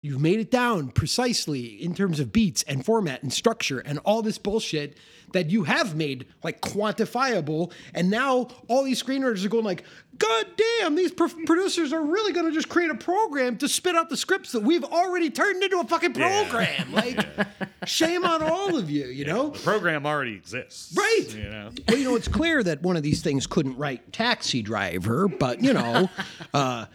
You've made it down precisely in terms of beats and format and structure and all this bullshit that you have made like quantifiable. And now all these screenwriters are going like, God damn, these pro- producers are really going to just create a program to spit out the scripts that we've already turned into a fucking Yeah. program. Like, shame on all of you, you know? The program already exists. Right. You know. Well, you know, it's clear that one of these things couldn't write Taxi Driver, but you know, uh,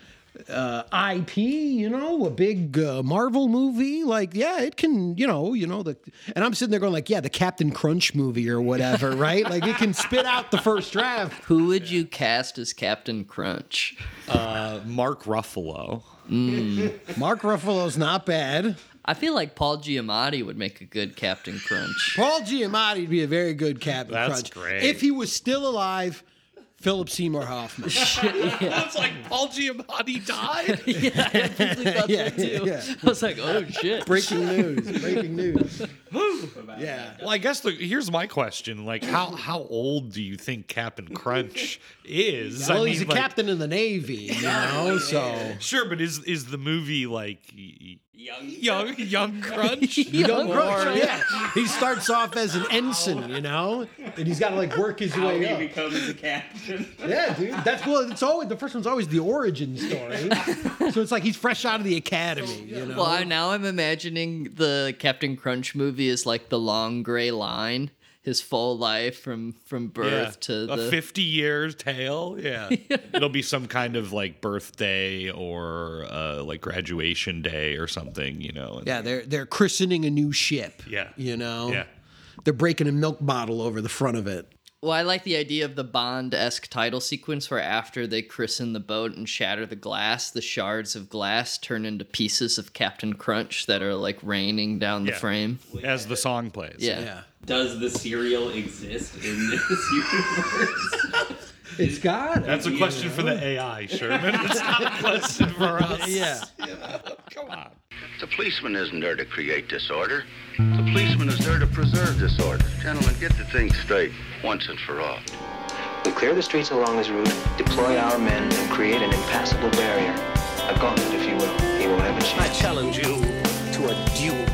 uh, IP, you know, a big uh, Marvel movie, like yeah, it can, you know, you know the, and I'm sitting there going like, yeah, the Captain Crunch movie or whatever, right? Like it can spit out the first draft. Who would you cast as Captain Crunch? Uh, Mark Ruffalo. Mark Ruffalo's not bad. I feel like Paul Giamatti would make a good Captain Crunch. Paul Giamatti would be a very good Captain That's Crunch great. if he was still alive. Philip Seymour Hoffman. That's like Paul Giamatti died. yeah, I completely thought Yeah, that too. yeah. I was like, oh shit. breaking news! Breaking news! Yeah. Well, I guess the, here's my question: like, how how old do you think Captain Crunch is? I Well, he's a like- captain in the Navy, you know, so. Sure, but is is the movie like y- young young young Crunch? Young Or- Crunch, yeah. He starts off as an ensign, you know, and he's got to like work his How way he up. becomes a captain. Yeah, dude. That's well. It's always the first one's always the origin story. so it's like he's fresh out of the academy, you know. Well, I, now I'm imagining the Captain Crunch movie is like the long gray line, his full life from from birth to a the 50 year tale yeah it'll be some kind of like birthday or uh, like graduation day or something you know and- yeah, they're they're christening a new ship. Yeah. you know. yeah They're breaking a milk bottle over the front of it. Well, I like the idea of the Bond esque title sequence where after they christen the boat and shatter the glass, the shards of glass turn into pieces of Captain Crunch that are like raining down the Yeah. frame. as the song plays Yeah. Yeah. Does the cereal exist in this universe? It's got. that's a question for the ai sherman it's not a question for us Yeah. come on The policeman isn't there to create disorder. The policeman is there to preserve disorder. Gentlemen, get the thing straight once and for all. We clear the streets along his route, deploy our men, and create an impassable barrier. A gauntlet, if you will. He won't have a I chance. I challenge you to a duel.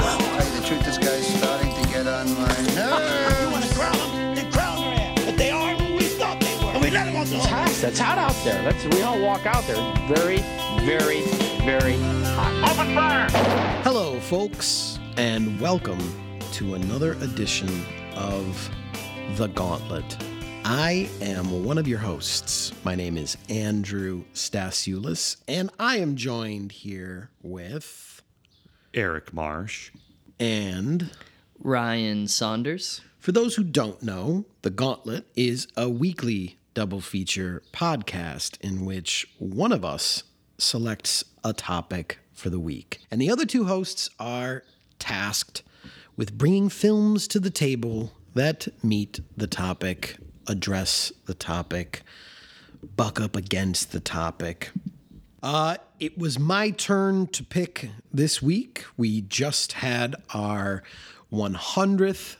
Tell you the truth, this guy's starting to get on my nerves. Were. And we let them on the It's hot. It's hot out there. Let's we don't walk out there. Very, very, very hot. Open fire! Hello, folks, and welcome to another edition of The Gauntlet. I am one of your hosts. My name is Andrew Stasiulis, and I am joined here with eric marsh and Ryan Saunders. for those who don't know, The Gauntlet is a weekly double feature podcast in which one of us selects a topic for the week. And the other two hosts are tasked with bringing films to the table that meet the topic, address the topic, buck up against the topic. Uh, it was my turn to pick this week. We just had our 100th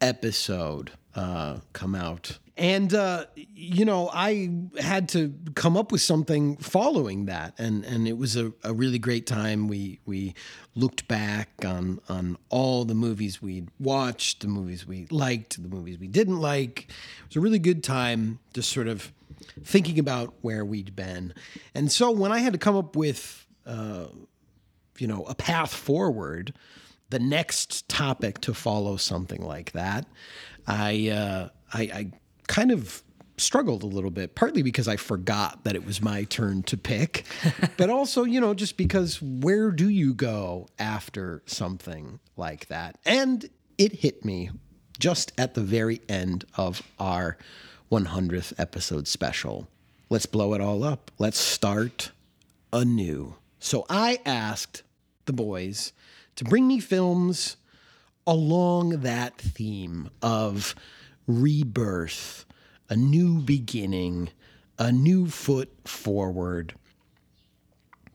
episode uh, come out. And, uh, you know, I had to come up with something following that. And, and it was a, a really great time. We, we looked back on, on all the movies we'd watched, the movies we liked, the movies we didn't like. It was a really good time just sort of thinking about where we'd been. And so when I had to come up with, uh, you know, a path forward, the next topic to follow something like that, I, uh, I, I kind of struggled a little bit, partly because I forgot that it was my turn to pick, but also, you know, just because where do you go after something like that? And it hit me just at the very end of our 100th episode special. Let's blow it all up. Let's start anew. So I asked the boys to bring me films along that theme of rebirth, a new beginning, a new foot forward,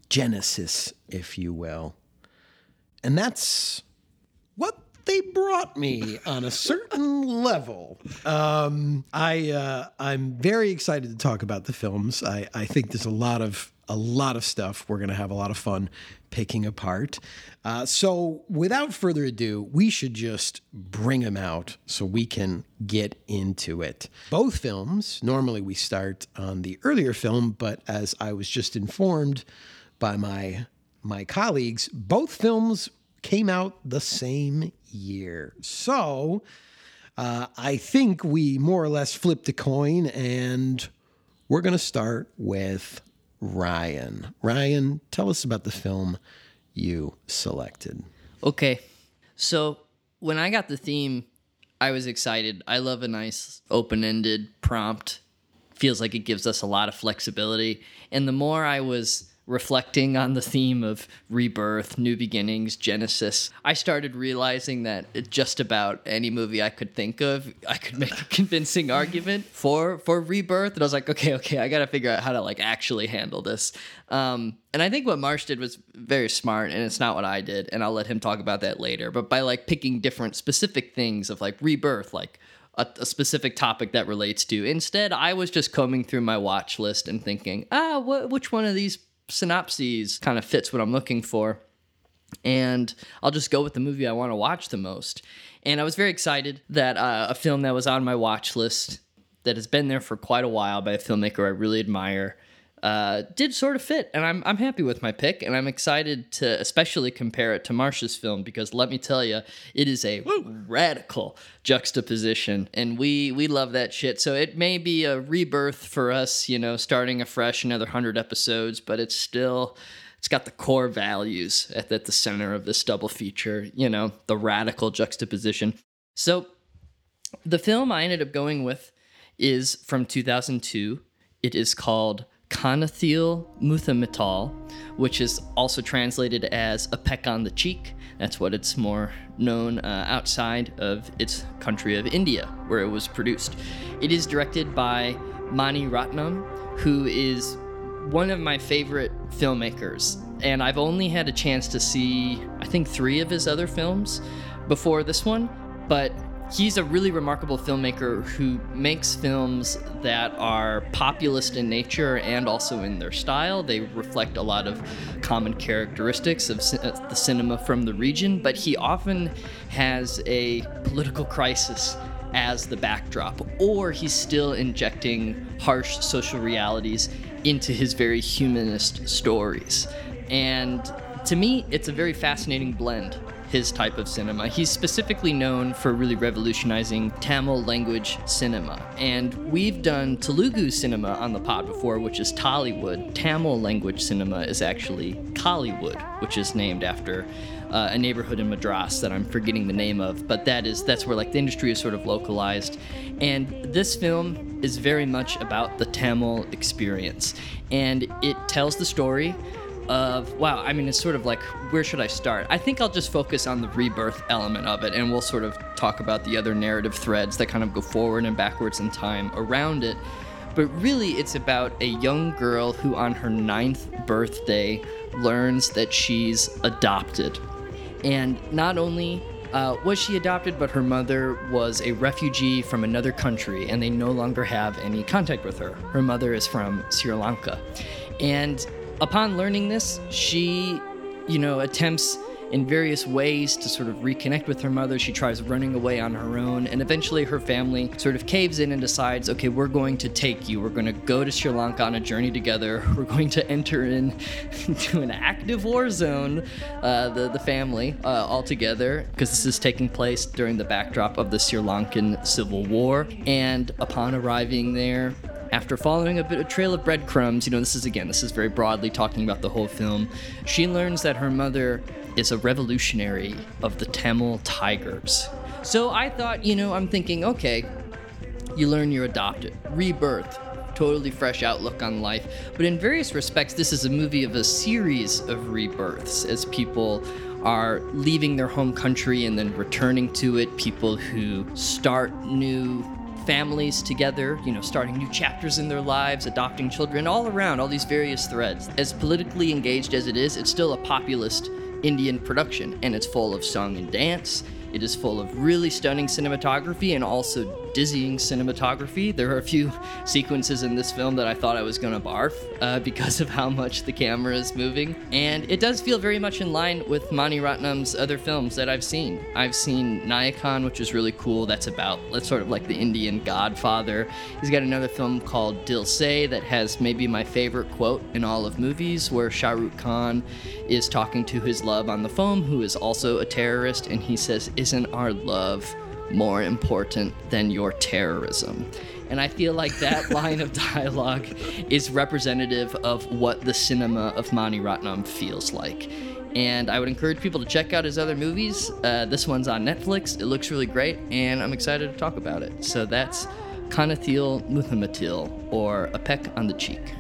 Genesis, if you will. And that's what they brought me on a certain level. Um, I uh, I'm very excited to talk about the films. I, I think there's a lot of a lot of stuff we're to have a lot of fun picking apart. Uh, so, without further ado, we should just bring them out so we can get into it. Both films, normally we start on the earlier film, but as I was just informed by my my colleagues, both films came out the same year. So, uh, I think we more or less flipped a coin, and we're going to start with Ryan. Ryan, tell us about the film you selected. Okay. So when I got the theme, I was excited. I love a nice open ended prompt. Feels like it gives us a lot of flexibility. And the more I was reflecting on the theme of rebirth, new beginnings, Genesis, I started realizing that just about any movie I could think of, I could make a convincing argument for for rebirth. And I was like, okay, okay, I got to figure out how to like actually handle this. Um, and I think what Marsh did was very smart, and it's not what I did. And I'll let him talk about that later. But by like picking different specific things of like rebirth, like a, a specific topic that relates to. Instead, I was just combing through my watch list and thinking, ah, wh- which one of these synopses kind of fits what I'm looking for? And I'll just go with the movie I want to watch the most. And I was very excited that uh, a film that was on my watch list that has been there for quite a while by a filmmaker I really admire uh, did sort of fit, and I'm I'm happy with my pick, and I'm excited to especially compare it to Marsha's film because let me tell you, it is a radical juxtaposition, and we we love that shit. So it may be a rebirth for us, you know, starting afresh, another hundred episodes, but it's still. It's got the core values at, at the center of this double feature, you know, the radical juxtaposition. So, the film I ended up going with is from 2002. It is called Kannathil Muthamittal, which is also translated as a peck on the cheek. That's what it's more known uh, outside of its country of India, where it was produced. It is directed by Mani Ratnam, who is one of my favorite filmmakers. And I've only had a chance to see, I think, three of his other films before this one, but he's a really remarkable filmmaker who makes films that are populist in nature and also in their style. They reflect a lot of common characteristics of uh, the cinema from the region, but he often has a political crisis as the backdrop, or he's still injecting harsh social realities into his very humanist stories. And to me, it's a very fascinating blend his type of cinema. He's specifically known for really revolutionizing Tamil language cinema. And we've done Telugu cinema on the pod before, which is Tollywood. Tamil language cinema is actually Kollywood, which is named after uh, a neighborhood in Madras that I'm forgetting the name of, but that is that's where like the industry is sort of localized. And this film is very much about the Tamil experience. And it tells the story of wow i mean it's sort of like where should i start i think i'll just focus on the rebirth element of it and we'll sort of talk about the other narrative threads that kind of go forward and backwards in time around it but really it's about a young girl who on her ninth birthday learns that she's adopted and not only uh, was she adopted, but her mother was a refugee from another country, and they no longer have any contact with her. Her mother is from Sri Lanka. And upon learning this, she, you know, attempts in various ways to sort of reconnect with her mother. She tries running away on her own, and eventually her family sort of caves in and decides, okay, we're going to take you. We're going to go to Sri Lanka on a journey together. We're going to enter in into an active war zone, uh, the the family uh, all together, because this is taking place during the backdrop of the Sri Lankan civil war. And upon arriving there, after following a bit a trail of breadcrumbs, you know, this is again, this is very broadly talking about the whole film. She learns that her mother is a revolutionary of the Tamil Tigers. So I thought, you know, I'm thinking, okay, you learn you're adopted, rebirth, totally fresh outlook on life. But in various respects, this is a movie of a series of rebirths as people are leaving their home country and then returning to it, people who start new families together, you know, starting new chapters in their lives, adopting children, all around, all these various threads. As politically engaged as it is, it's still a populist Indian production, and it's full of song and dance. It is full of really stunning cinematography and also dizzying cinematography. There are a few sequences in this film that I thought I was gonna barf uh, because of how much the camera is moving. And it does feel very much in line with Mani Ratnam's other films that I've seen. I've seen Nayakan, which is really cool. That's about, that's sort of like the Indian godfather. He's got another film called Dil Se that has maybe my favorite quote in all of movies, where Shah Rukh Khan is talking to his love on the phone, who is also a terrorist, and he says, Isn't our love more important than your terrorism? And I feel like that line of dialogue is representative of what the cinema of Mani Ratnam feels like. And I would encourage people to check out his other movies. Uh, this one's on Netflix. It looks really great, and I'm excited to talk about it. So that's Kannathil Muthamittal, or A Peck on the Cheek.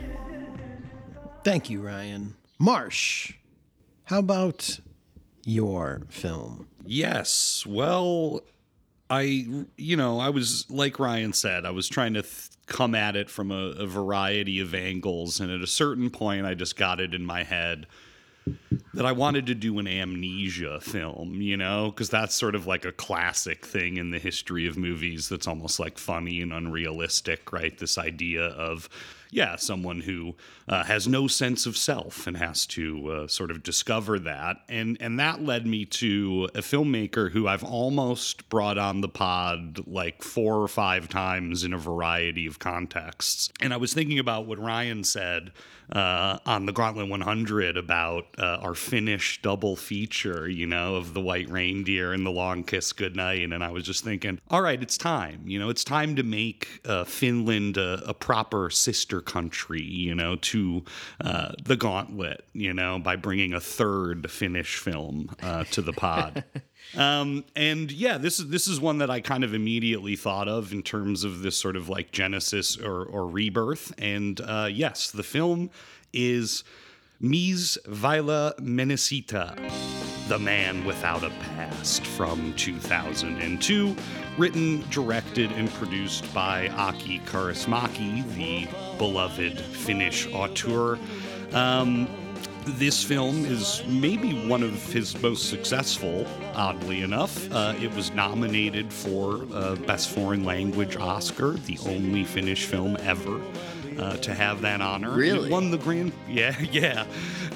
Thank you, Ryan. Marsh, how about your film? Yes. Well, I, you know, I was, like Ryan said, I was trying to th- come at it from a, a variety of angles. And at a certain point, I just got it in my head that I wanted to do an amnesia film, you know, because that's sort of like a classic thing in the history of movies that's almost like funny and unrealistic, right? This idea of, yeah, someone who uh, has no sense of self and has to uh, sort of discover that, and and that led me to a filmmaker who I've almost brought on the pod like four or five times in a variety of contexts, and I was thinking about what Ryan said uh, on the Gauntlet 100 about uh, our Finnish double feature, you know, of the White Reindeer and the Long Kiss Goodnight. And I was just thinking, all right, it's time. You know, it's time to make uh, Finland a, a, proper sister country, you know, to uh, the Gauntlet, you know, by bringing a third Finnish film uh, to the pod. Um, and yeah, this is this is one that I kind of immediately thought of in terms of this sort of like genesis or, or rebirth. And uh, yes, the film is Mies Vailla Menneisyyttä, The Man Without a Past from 2002, written, directed, and produced by Aki Kaurismäki, the beloved Finnish auteur. Um, this film is maybe one of his most successful, oddly enough. Uh, it was nominated for uh, Best Foreign Language Oscar, the only Finnish film ever. Uh, to have that honor. Really? It won the Grand Yeah, yeah.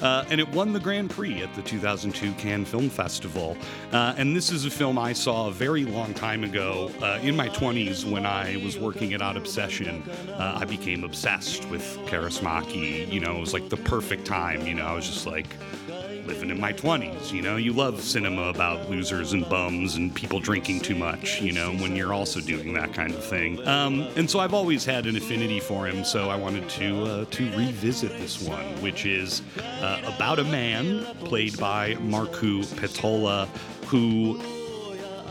Uh, and it won the Grand Prix at the 2002 Cannes Film Festival. Uh, and this is a film I saw a very long time ago uh, in my 20s when I was working at Odd Obsession. Uh, I became obsessed with Kaurismäki. You know, it was like the perfect time. You know, I was just like, living in my 20s. You know, you love cinema about losers and bums and people drinking too much, you know, when you're also doing that kind of thing. Um, and so I've always had an affinity for him, so I wanted to, uh, to revisit this one, which is uh, about a man played by Markku Peltola who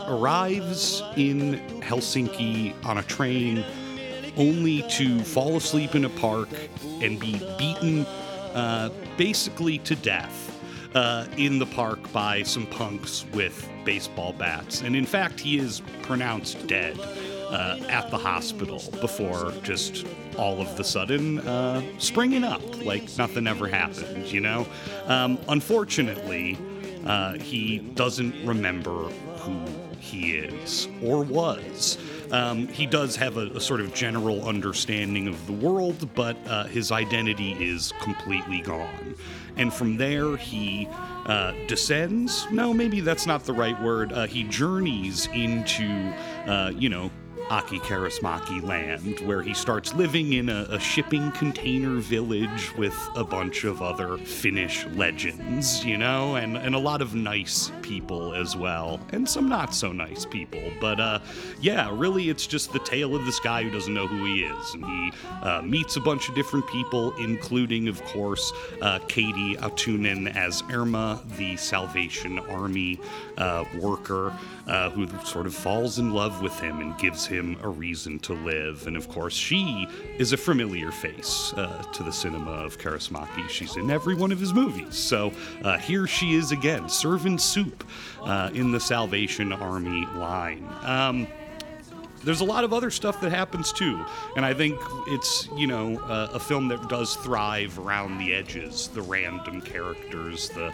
arrives in Helsinki on a train only to fall asleep in a park and be beaten uh, basically to death uh, in the park by some punks with baseball bats. And in fact, he is pronounced dead uh, at the hospital before just all of the sudden uh, springing up like nothing ever happened, you know? Um, unfortunately, uh, he doesn't remember who he is or was. Um, he does have a, a, sort of general understanding of the world, but uh, his identity is completely gone. And from there, he uh, descends. No, maybe that's not the right word. Uh, he journeys into, uh, you know, Aki Kaurismäki land, where he starts living in a, a, shipping container village with a bunch of other Finnish legends, you know, and, and a lot of nice people as well, and some not so nice people. But uh, yeah, really, it's just the tale of this guy who doesn't know who he is. And he uh, meets a bunch of different people, including, of course, uh, Kati Outinen as Irma, the Salvation Army uh, worker, uh, who sort of falls in love with him and gives him him a reason to live. And of course, she is a familiar face uh, to the cinema of Kaurismäki. She's in every one of his movies. So uh, here she is again, serving soup uh, in the Salvation Army line. Um, there's a lot of other stuff that happens too, and I think it's you know uh, a film that does thrive around the edges, the random characters, the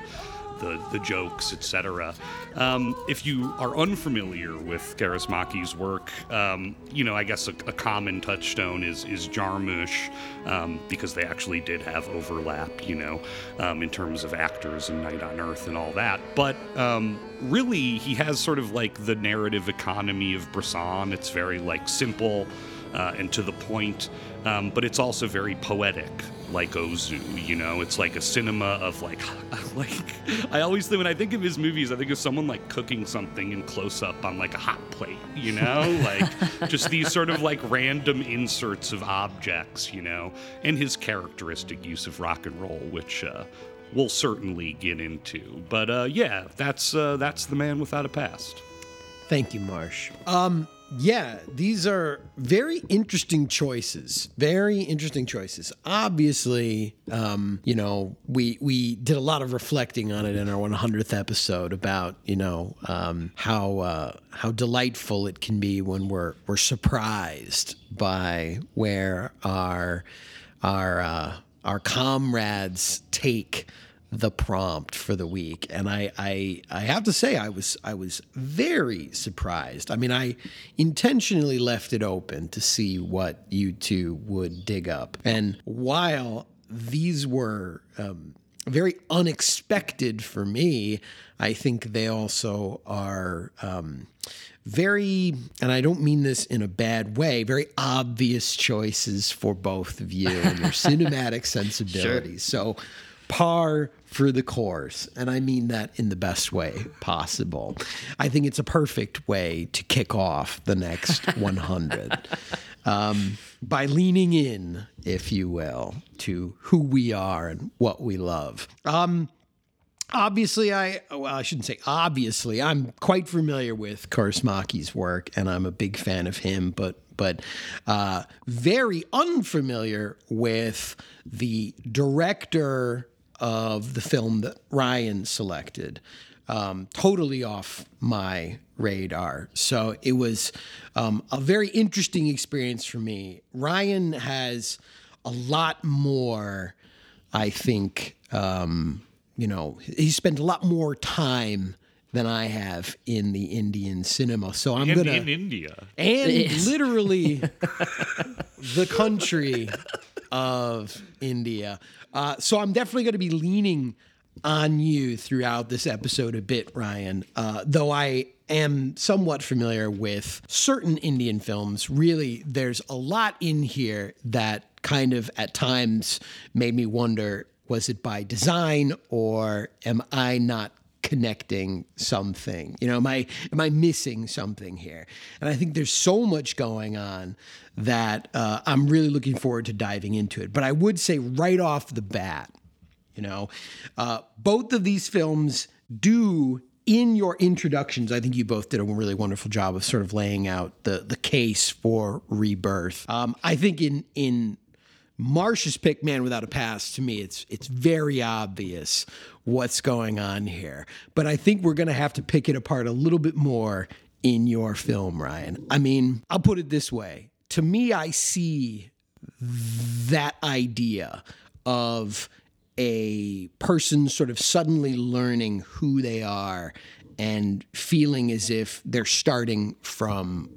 the the jokes, etc. Um, if you are unfamiliar with Kaurismäki's work, um, you know I guess a, a, common touchstone is is Jarmusch um, because they actually did have overlap, you know, um, in terms of actors and Night on Earth and all that. But um, really, he has sort of like the narrative economy of Bresson. It's very like simple uh, and to the point, um, but it's also very poetic, like Ozu. You know, it's like a cinema of like, like I always think when I think of his movies, I think of someone like cooking something in close up on like a hot plate. You know, like just these sort of like random inserts of objects. You know, and his characteristic use of rock and roll, which. Uh, we'll certainly get into, but uh, yeah, that's uh, that's the man without a past. Thank you, Marsh. Um, yeah, these are very interesting choices. Very interesting choices. Obviously, um, you know, we we did a lot of reflecting on it in our 100th episode about you know um, how uh, how delightful it can be when we're we're surprised by where our our uh, our comrades take the prompt for the week and I, I I have to say I was I was very surprised. I mean I intentionally left it open to see what you two would dig up. And while these were um, very unexpected for me, I think they also are um, very, and I don't mean this in a bad way, very obvious choices for both of you and your cinematic sensibilities. Sure. So par for the course. And I mean that in the best way possible. I think it's a perfect way to kick off the next 100 um, by leaning in, if you will, to who we are and what we love. Um, obviously i well i shouldn't say obviously i'm quite familiar with Kaurismäki's work and i'm a big fan of him but but uh, very unfamiliar with the director of the film that Ryan selected. Um, totally off my radar. So it was um, a very interesting experience for me. Ryan has a lot more, I think, um, you know, he spent a lot more time than I have in the Indian cinema. So I'm and gonna in India and literally the country of India. Uh, so I'm definitely going to be leaning on you throughout this episode a bit, Ryan. Uh, though I am somewhat familiar with certain Indian films, really, there's a lot in here that kind of at times made me wonder was it by design or am I not connecting something you know am i am i missing something here and i think there's so much going on that uh, i'm really looking forward to diving into it but i would say right off the bat you know uh, both of these films do in your introductions, I think you both did a really wonderful job of sort of laying out the the case for rebirth. Um, I think in in Marsh's pick, Man Without a Past, to me, it's it's very obvious what's going on here. But I think we're going to have to pick it apart a little bit more in your film, Ryan. I mean, I'll put it this way: to me, I see that idea of a person sort of suddenly learning who they are and feeling as if they're starting from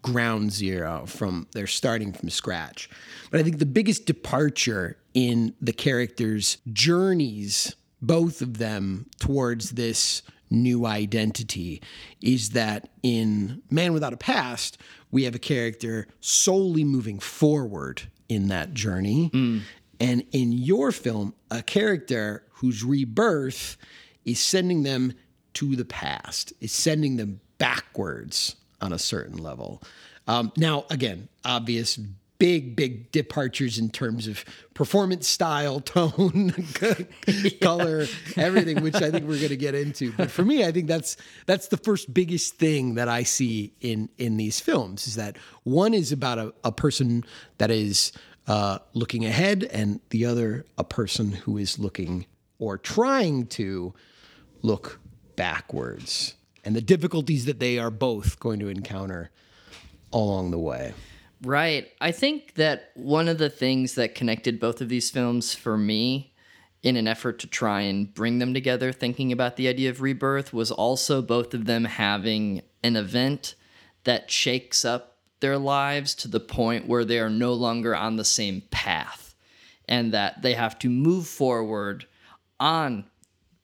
ground zero from they're starting from scratch. But i think the biggest departure in the characters journeys both of them towards this new identity is that in man without a past we have a character solely moving forward in that journey mm. and in your film a character whose rebirth is sending them to the past is sending them backwards on a certain level. Um, now, again, obvious big, big departures in terms of performance style, tone, color, everything, which I think we're going to get into. But for me, I think that's that's the first biggest thing that I see in in these films is that one is about a, a person that is uh, looking ahead, and the other a person who is looking or trying to look backwards and the difficulties that they are both going to encounter along the way. Right. I think that one of the things that connected both of these films for me in an effort to try and bring them together, thinking about the idea of rebirth, was also both of them having an event that shakes up their lives to the point where they are no longer on the same path and that they have to move forward on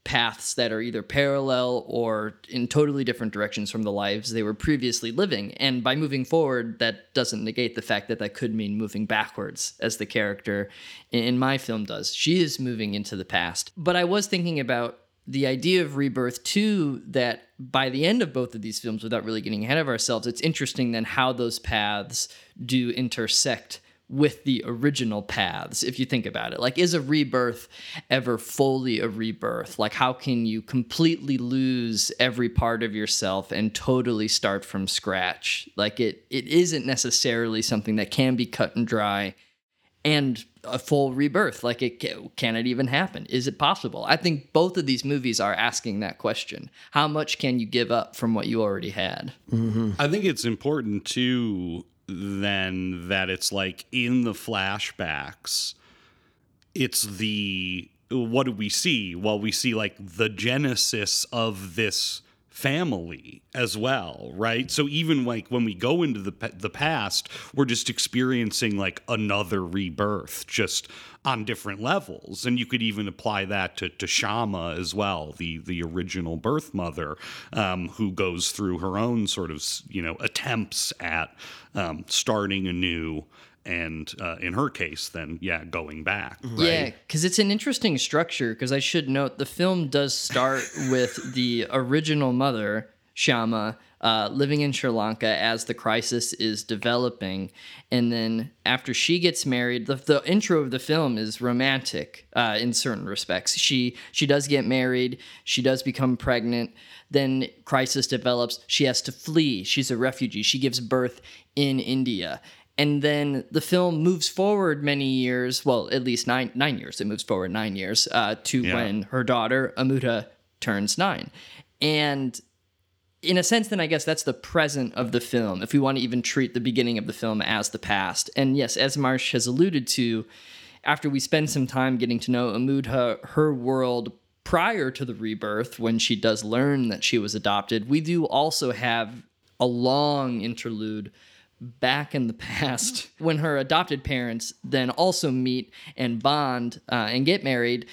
paths that are either parallel or in totally different directions from the lives they were previously living. And by moving forward, that doesn't negate the fact that that could mean moving backwards, as the character in my film does. She is moving into the past. But I was thinking about the idea of rebirth too that by the end of both of these films without really getting ahead of ourselves it's interesting then how those paths do intersect with the original paths if you think about it. Like is a rebirth ever fully a rebirth? Like how can you completely lose every part of yourself and totally start from scratch? Like it it isn't necessarily something that can be cut and dry and a full rebirth. Like it can it even happen? Is it possible? I think both of these movies are asking that question. How much can you give up from what you already had? Mm-hmm. I think it's important too then that it's like in the flashbacks, it's the what do we see? Well, we see like the genesis of this family as well, right? So even like when we go into the the past, we're just experiencing like another rebirth, just on different levels, and you could even apply that to to Shama as well, the the original birth mother, um, who goes through her own sort of you know attempts at um, starting anew. And uh, in her case, then yeah, going back. Right? Yeah, because it's an interesting structure. Because I should note the film does start with the original mother, Shama, uh, living in Sri Lanka as the crisis is developing. And then after she gets married, the, the intro of the film is romantic uh, in certain respects. She she does get married, she does become pregnant. Then crisis develops. She has to flee. She's a refugee. She gives birth in India and then the film moves forward many years well at least nine nine years. It moves forward nine years uh, to Yeah. when her daughter amuta turns nine. And in a sense then i guess that's the present of the film if we want to even treat the beginning of the film as the past. And yes as marsh has alluded to after we spend some time getting to know amuta her world prior to the rebirth when she does learn that she was adopted we do also have a long interlude back in the past when her adopted parents then also meet and bond uh, and get married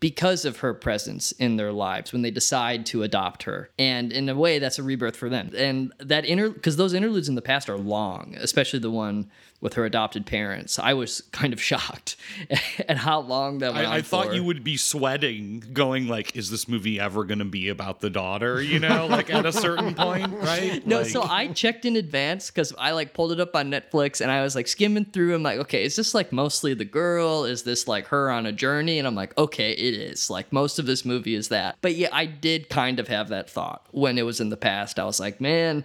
because of her presence in their lives when they decide to adopt her. And in a way that's a rebirth for them. And that inter because those interludes in the past are long especially the one with her adopted parents i was kind of shocked at how long that went I, on I thought you would be sweating, going like, "Is this movie ever going to be about the daughter?" You know, like at a certain point, right? No, Like- so I checked in advance because I like pulled it up on Netflix and I was like skimming through. I'm like, okay, is this like mostly the girl? Is this like her on a journey? And I'm like, okay, it is. Like most of this movie is that. But yeah, I did kind of have that thought when it was in the past. I was like, man,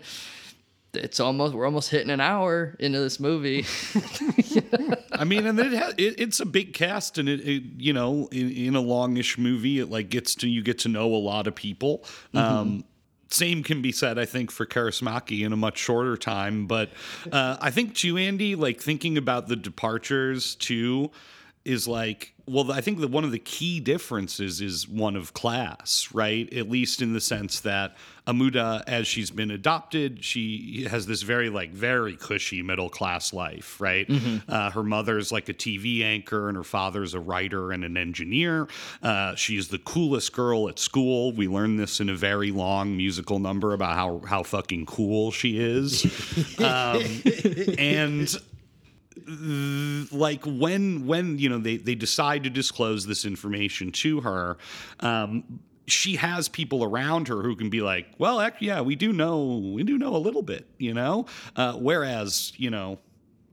it's almost we're almost hitting an hour into this movie. I mean, and it, ha- it it's a big cast, and it, it you know, in, in a longish movie, it like gets to you get to know a lot of people. Um, same can be said, I think, for Kaurismäki in a much shorter time. But uh, I think too, Andy, like thinking about the departures too, is like. Well, I think that one of the key differences is one of class, right? At least in the sense that Amuda, as she's been adopted, she has this very, like, very cushy middle class life, right? Uh, her mother's like a TV anchor, and her father's a writer and an engineer. Uh, she's the coolest girl at school. We learned this in a very long musical number about how how fucking cool she is, um, and like when when you know they they decide to disclose this information to her um she has people around her who can be like well heck yeah we do know we do know a little bit you know? Uh, whereas you know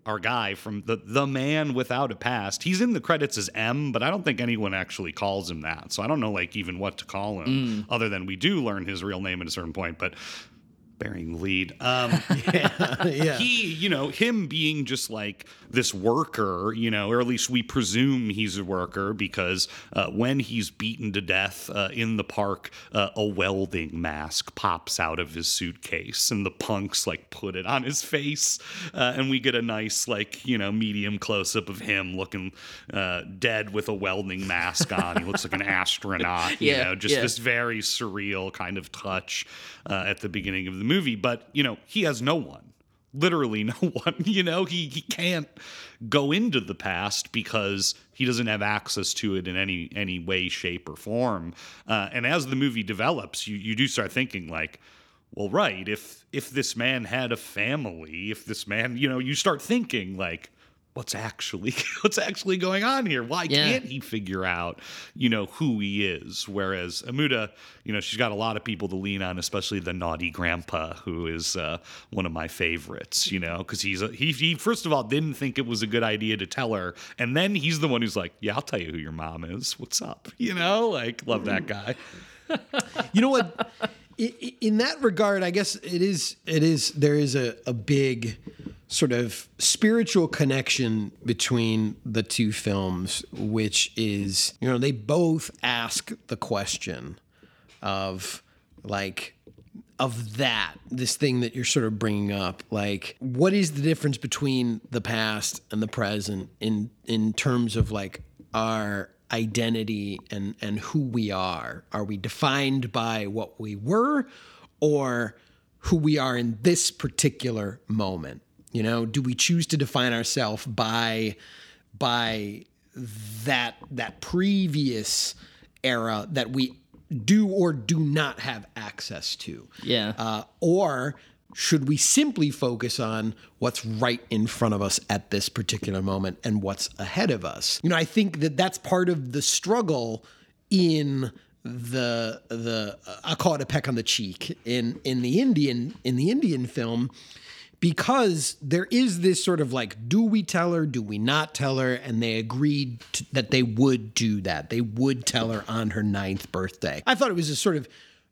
our guy from the the man without a past he's in the credits as m but i don't think anyone actually calls him that. So i don't know like even what to call him other than we do learn his real name at a certain point but bearing lead. Um, yeah. he, you know, him being just like this worker, you know, or at least we presume he's a worker because uh, when he's beaten to death uh, in the park, uh, a welding mask pops out of his suitcase and the punks like put it on his face. Uh, and we get a nice, like, you know, medium close up of him looking uh, dead with a welding mask on. he looks like an astronaut, you Yeah, know, just yeah. this very surreal kind of touch uh, at the beginning of the movie. Movie, but, you know, he has no one. Literally no one you know? He he can't go into the past because he doesn't have access to it in any any way shape or form. Uh, and as the movie develops you you do start thinking like well right if if this man had a family if this man you know you start thinking like what's actually what's actually going on here? Why Yeah. can't he figure out you know who he is? Whereas amuda you know she's got a lot of people to lean on especially the naughty grandpa who is uh, one of my favorites you know because he's a, he, he first of all didn't think it was a good idea to tell her and then he's the one who's like yeah i'll tell you who your mom is. What's up? You know like love that guy. You know what? In that regard, I guess it is. It is. There is a, a big sort of spiritual connection between the two films, which is you know they both ask the question of like of that this thing that you're sort of bringing up like what is the difference between the past and the present in in terms of like our identity and and who we are. Are we defined by what we were or who we are in this particular moment? You know do we choose to define ourselves by by that that previous era that we do or do not have access to? Yeah. uh, or should we simply focus on what's right in front of us at this particular moment and what's ahead of us? You know, I think that that's part of the struggle in the the uh, I'll call it a peck on the cheek in in the Indian in the Indian film because there is this sort of like do we tell her do we not tell her? And they agreed to, that they would do that. They would tell her on her ninth birthday. I thought it was a sort of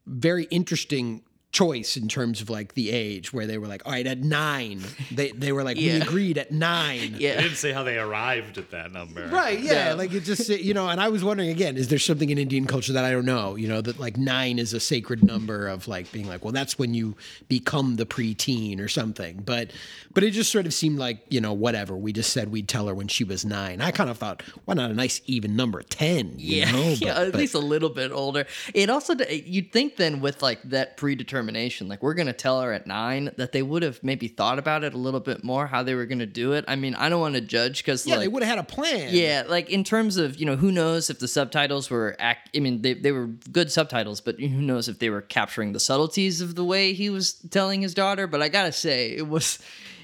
very interesting choice in terms of like the age where they were like all right at nine they, they were like we agreed at nine Yeah. didn't say how they arrived at that number Right, yeah, Yeah. like it just you know, and I was wondering again, is there something in Indian culture that I don't know? You know, that like nine is a sacred number of like being like, well, that's when you become the preteen or something. But but it just sort of seemed like you know, whatever. We just said we'd tell her when she was nine. I kind of thought, why not a nice even number, ten? Yeah, know? yeah, But- at but- least a little bit older. It also you'd think then with like that predetermination, like we're gonna tell her at nine, that they would have maybe thought about it a little bit more how they were gonna do it. I mean, I don't want to judge because yeah, like, they would have had a plan. yeah, like in terms of you know who knows if the subtitles were act. I mean, they they were good subtitles, but who knows if they were capturing the subtleties of the way he was telling his daughter. But I gotta say, it was.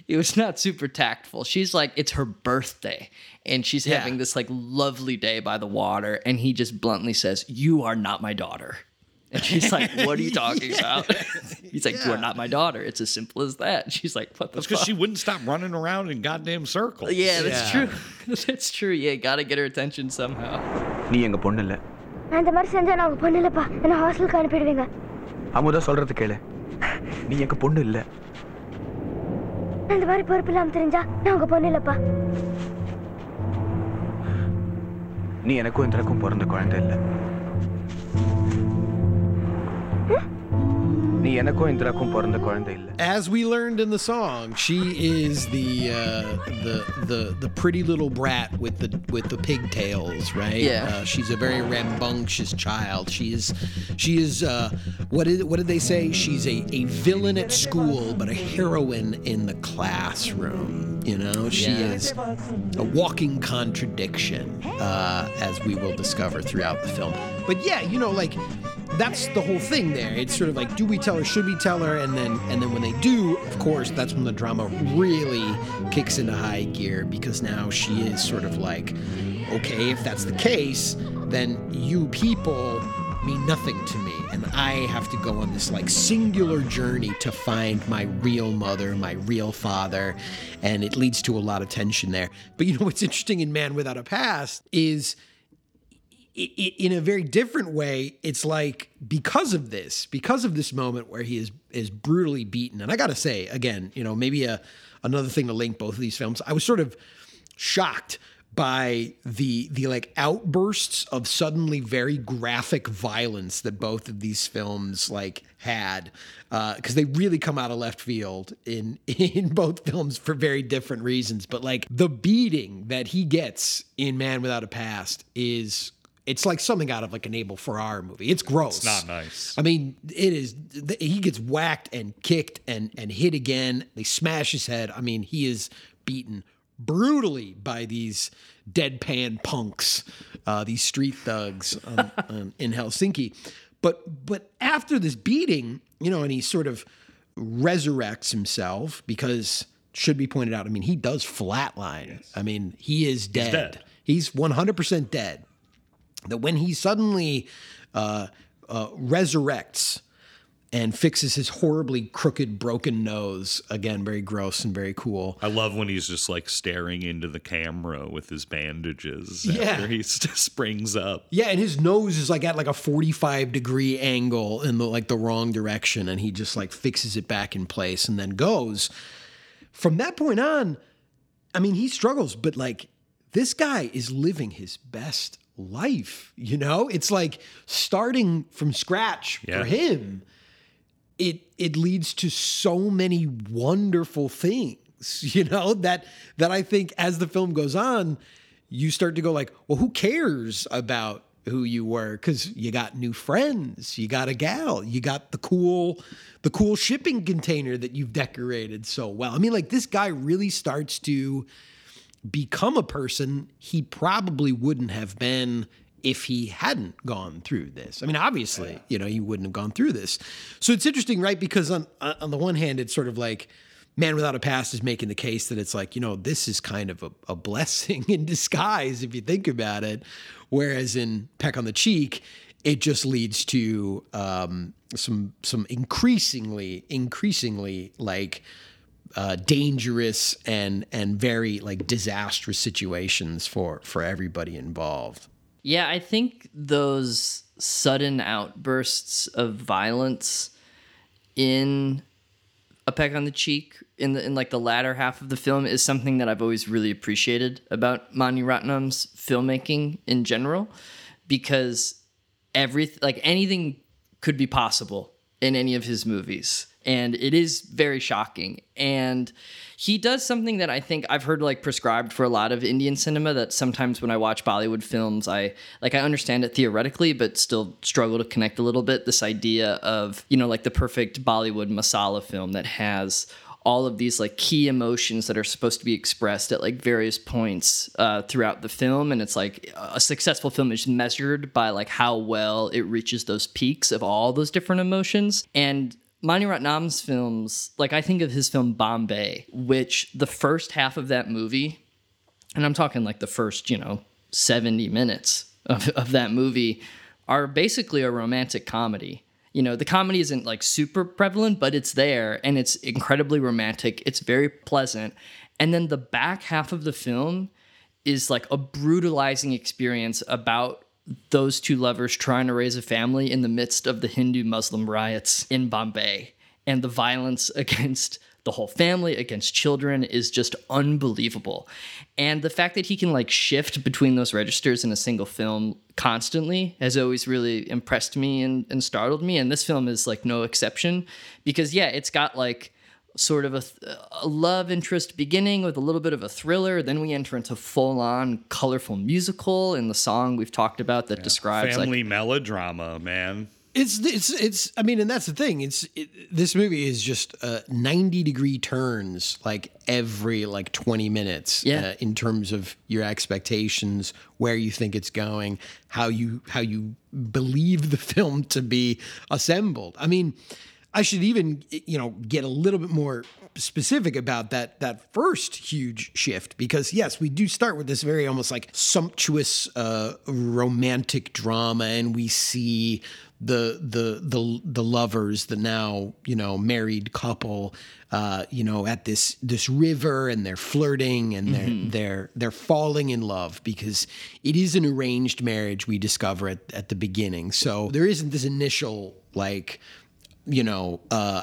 It was not super tactful. She's like, it's her birthday, and she's Yeah. having this like lovely day by the water, and he just bluntly says, "You are not my daughter." And she's like, "What are you talking about?" He's like, "You are Yeah. not my daughter." It's as simple as that. She's like, "What the That's because fuck?" she wouldn't stop running around in goddamn circles. yeah, that's Yeah. true. that's true. Yeah, gotta get her attention somehow. நீ எங்க பொண்ணு இல்ல நான் இந்த மாதிரி செஞ்சா நான் உங்க பொண்ணு இல்லப்பா என்ன ஹாஸ்டலுக்கு அனுப்பிடுவீங்க அமுதா சொல்றது கேளு நீ எங்க பொண்ணு இல்ல நான் இந்த மாதிரி பொறுப்பு இல்லாம தெரிஞ்சா நான் உங்க பொண்ணு இல்லப்பா நீ எனக்கும் இந்திரக்கும் பிறந்த குழந்தை இல்ல நீ எனக்கும் இந்திராக்கும் பிறந்த குழந்தை இல்ல As we learned in the song, she is the uh, the the the pretty little brat with the with the pigtails, right? Yeah. Uh, she's a very rambunctious child. She is she is uh, what did what did they say? She's a, a villain at school, but a heroine in the classroom. You know, she Yeah. is a walking contradiction, uh, as we will discover throughout the film. But yeah, you know, like that's the whole thing there. It's sort of like, do we tell her? Should we tell her? And then, and then when they do, of course, that's when the drama really kicks into high gear because now she is sort of like, okay, if that's the case, then you people mean nothing to me, and I have to go on this like singular journey to find my real mother, my real father, and it leads to a lot of tension there. But you know what's interesting in Man Without a Past is in a very different way, it's like because of this, because of this moment where he is is brutally beaten. And I got to say, again, you know, maybe a another thing to link both of these films. I was sort of shocked by the the like outbursts of suddenly very graphic violence that both of these films like had uh, because they really come out of left field in in both films for very different reasons but like the beating that he gets in man without a past is it's like something out of like an Abel Ferrara movie. It's gross. It's not nice. I mean, it is. He gets whacked and kicked and and hit again. They smash his head. I mean, he is beaten brutally by these deadpan punks, uh, these street thugs um, um, in Helsinki. But but after this beating, you know, and he sort of resurrects himself because should be pointed out. I mean, he does flatline. I mean, he is dead. dead. He's one hundred percent dead that when he suddenly uh, uh, resurrects and fixes his horribly crooked, broken nose, again, very gross and very cool. I love when he's just like staring into the camera with his bandages Yeah. after he springs up. Yeah, and his nose is like at like a 45 degree angle in the like the wrong direction, and he just like fixes it back in place and then goes. From that point on, I mean, he struggles, but like this guy is living his best life. You know, it's like starting from scratch Yeah. for him. It it leads to so many wonderful things. You know that that I think as the film goes on, you start to go like, well, who cares about who you were? Because you got new friends, you got a gal, you got the cool, the cool shipping container that you've decorated so well. I mean, like this guy really starts to become a person he probably wouldn't have been if he hadn't gone through this. I mean, obviously, you know, he wouldn't have gone through this. So it's interesting, right? Because on on the one hand, it's sort of like Man Without a Past is making the case that it's like, you know, this is kind of a, a blessing in disguise if you think about it. Whereas in Peck on the Cheek, it just leads to um, some some increasingly, increasingly like uh, dangerous and and very like disastrous situations for for everybody involved. Yeah, I think those sudden outbursts of violence in a peck on the cheek in the in like the latter half of the film is something that I've always really appreciated about Mani Ratnam's filmmaking in general because every like anything could be possible in any of his movies and it is very shocking. And he does something that i think i've heard like prescribed for a lot of indian cinema that sometimes when i watch bollywood films i like i understand it theoretically but still struggle to connect a little bit. This idea of you know like the perfect bollywood masala film that has all of these like key emotions that are supposed to be expressed at like various points uh, throughout the film. And it's like a successful film is measured by like how well it reaches those peaks of all those different emotions. And Mani Ratnam's films, like I think of his film Bombay, which the first half of that movie, and I'm talking like the first, you know, 70 minutes of, of that movie, are basically a romantic comedy. You know, the comedy isn't like super prevalent, but it's there and it's incredibly romantic. It's very pleasant. And then the back half of the film is like a brutalizing experience about those two lovers trying to raise a family in the midst of the Hindu Muslim riots in Bombay. And the violence against the whole family, against children, is just unbelievable. And the fact that he can like shift between those registers in a single film constantly has always really impressed me and, and startled me. And this film is like no exception because, yeah, it's got like sort of a, a, love interest beginning with a little bit of a thriller. Then we enter into full on colorful musical in the song we've talked about that describes Family like melodrama, man. It's it's it's. I mean, and that's the thing. It's it, this movie is just uh, ninety degree turns like every like twenty minutes. Yeah. Uh, in terms of your expectations, where you think it's going, how you how you believe the film to be assembled. I mean, I should even you know get a little bit more specific about that that first huge shift because yes we do start with this very almost like sumptuous uh, romantic drama and we see the the the the lovers, the now you know married couple, uh, you know, at this this river, and they're flirting, and they're Mm-hmm. they're they're falling in love because it is an arranged marriage. We discover at at the beginning, so there isn't this initial like, you know. uh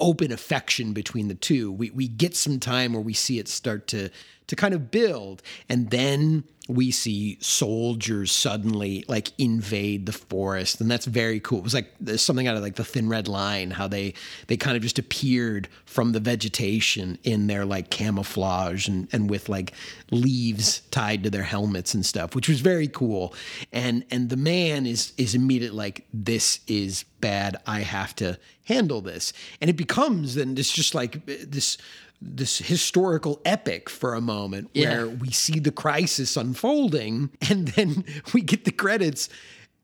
open affection between the two. We we get some time where we see it start to to kind of build, and then we see soldiers suddenly like invade the forest, and that's very cool. It was like there's something out of like the Thin Red Line, how they they kind of just appeared from the vegetation in their like camouflage and and with like leaves tied to their helmets and stuff, which was very cool. And and the man is is immediate like this is bad. I have to handle this. And it becomes then it's just like this this historical epic for a moment Yeah. where we see the crisis unfolding and then we get the credits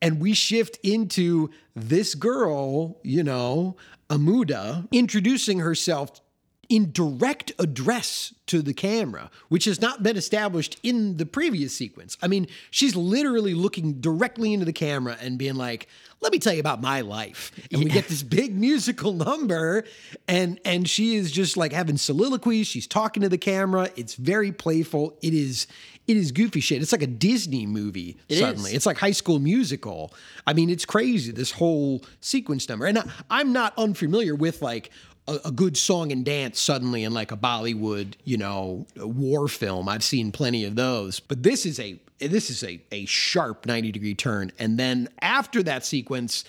and we shift into this girl, you know, Amudha, introducing herself in direct address to the camera, which has not been established in the previous sequence. I mean, she's literally looking directly into the camera and being like, "Let me tell you about my life." And we get this big musical number and and she is just like having soliloquies, she's talking to the camera. It's very playful. It is it is goofy shit. It's like a Disney movie It suddenly. is. It's like High School Musical. I mean, it's crazy this whole sequence number. And I, I'm not unfamiliar with like a, a good song and dance suddenly in like a Bollywood, you know, war film. I've seen plenty of those, but this is a this is a a sharp 90 degree turn. And then after that sequence,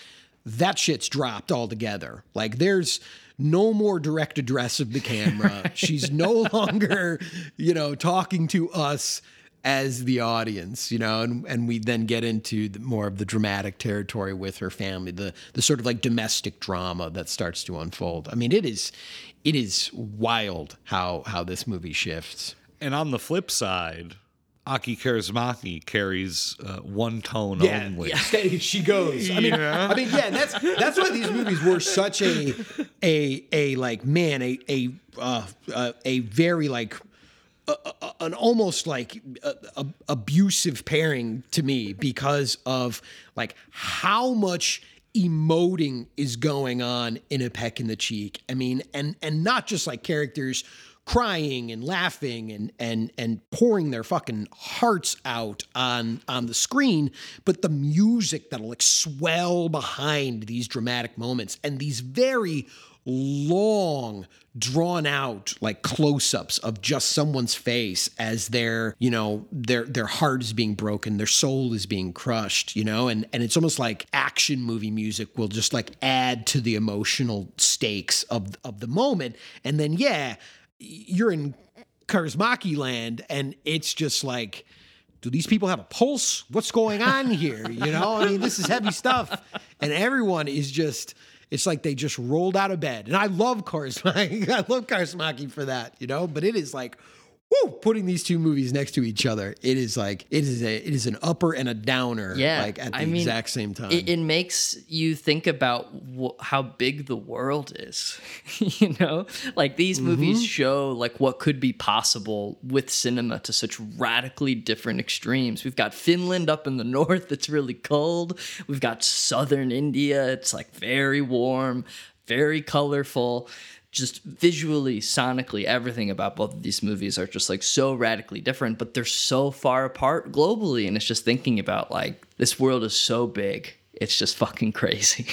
that shit's dropped altogether. Like there's no more direct address of the camera. She's no longer, you know, talking to us as the audience, you know, and, and we then get into the, more of the dramatic territory with her family, the the sort of like domestic drama that starts to unfold. I mean, it is it is wild how how this movie shifts. And on the flip side, Aki Kaurismäki carries uh, one tone Yeah, only. yeah, she goes. I mean, Yeah. I mean, yeah, that's that's why these movies were such a a a like man a a uh, uh, a very like a, an almost like a, abusive pairing to me because of like how much emoting is going on in a peck in the cheek. I mean, and and not just like characters crying and laughing and and and pouring their fucking hearts out on on the screen, but the music that'll like swell behind these dramatic moments and these very long drawn out like close-ups of just someone's face as their you know their their heart is being broken their soul is being crushed you know and and it's almost like action movie music will just like add to the emotional stakes of of the moment and then yeah you're in Kaurismäki land and it's just like do these people have a pulse? What's going on here? You know, I mean, this is heavy stuff. And everyone is just, it's like they just rolled out of bed. And I love Kaurismäki. I love Kaurismäki for that, you know, but it is like, whoo, putting these two movies next to each other, it is like, it is a, it is an upper and a downer, Yeah, like at the I mean, exact same time. It, it makes you think about wh- how big the world is. you know, like these movies Mm-hmm. show like what could be possible with cinema to such radically different extremes. We've got Finland up in the north that's really cold. We've got southern India. It's like very warm, very colorful. Just visually, sonically, everything about both of these movies are just like so radically different, but they're so far apart globally. And it's just thinking about like this world is so big. It's just fucking crazy.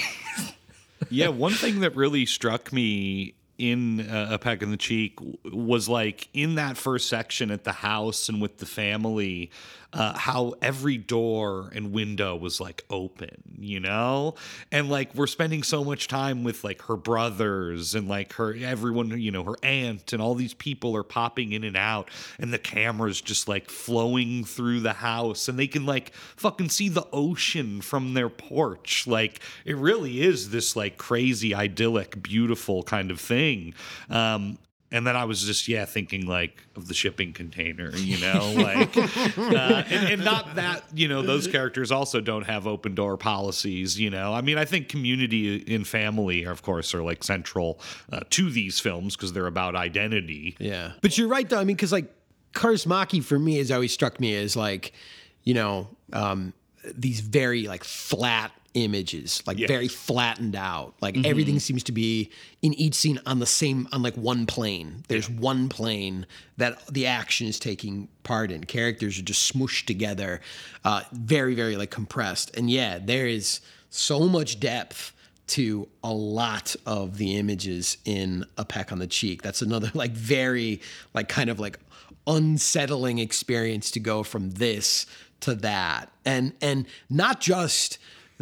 yeah, one thing that really struck me in uh, a peck in the cheek was like in that first section at the house and with the family uh, how every door and window was like open you know? And like we're spending so much time with like her brothers and like her everyone you know her aunt and all these people are popping in and out and the camera's just like flowing through the house and they can like fucking see the ocean from their porch. Like it really is this like crazy idyllic beautiful kind of thing. Um and then I was just yeah thinking like of the shipping container, you know, like, uh, and, and not that you know those characters also don't have open door policies, you know. I mean, I think community and family, of course, are like central uh, to these films because they're about identity. Yeah. But you're right though. I mean, because like Kaurismäki for me has always struck me as like, you know, um, these very like flat images, like Yes. very flattened out. Like everything seems to be in each scene on the same on like one plane. There's one plane that the action is taking part in. Characters are just smooshed together, uh, very very like compressed. And yeah, there is so much depth to a lot of the images in a peck on the cheek. That's another like very like kind of like unsettling experience to go from this to that. And and not just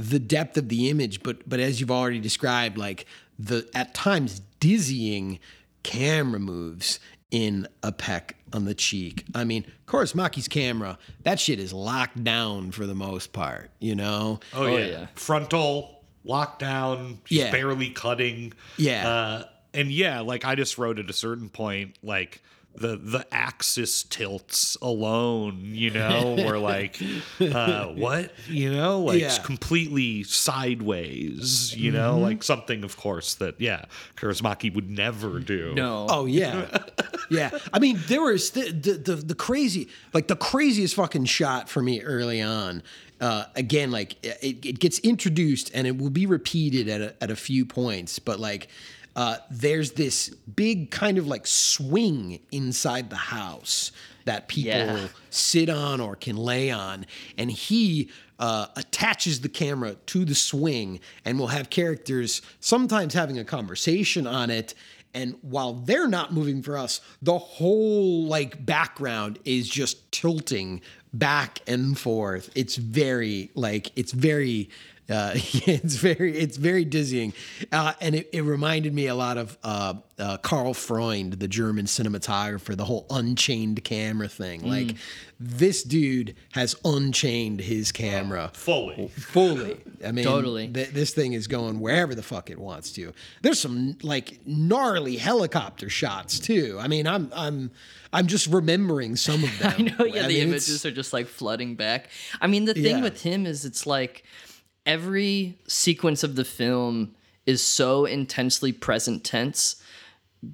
the depth of the image, but but as you've already described, like the at times dizzying camera moves in a peck on the cheek. I mean, of course, Maki's camera, that shit is locked down for the most part, you know? Oh, Oh, yeah. yeah. Frontal, lockdown, he's Yeah. barely cutting. Yeah. Uh, and yeah, like I just wrote at a certain point, like the the axis tilts alone, you know, or like uh, what? You know, like Yeah. Mm-hmm. completely sideways, you know, like something of course that yeah, Kaurismäki would never do. No. Oh yeah, yeah. I mean, there was the, the the the crazy, like the craziest fucking shot for me early on. Uh, again, like it, it gets introduced and it will be repeated at a, at a few points, but like uh, there's this big kind of like swing inside the house that people Yeah. sit on or can lay on, and he uh, attaches the camera to the swing and will have characters sometimes having a conversation on it. And while they're not moving for us, the whole like background is just tilting back and forth. It's very like it's very uh, it's very it's very dizzying, uh, and it, it reminded me a lot of uh, uh, Karl Freund, the German cinematographer, the whole unchained camera thing. Like this dude has unchained his camera Fully. fully. I mean, Totally. th- this thing is going wherever the fuck it wants to. There's some like gnarly helicopter shots too. I mean, I'm I'm I'm just remembering some of them. I know, yeah, I the mean, images are just like flooding back. I mean, the thing Yeah. with him is it's like every sequence of the film is so intensely present tense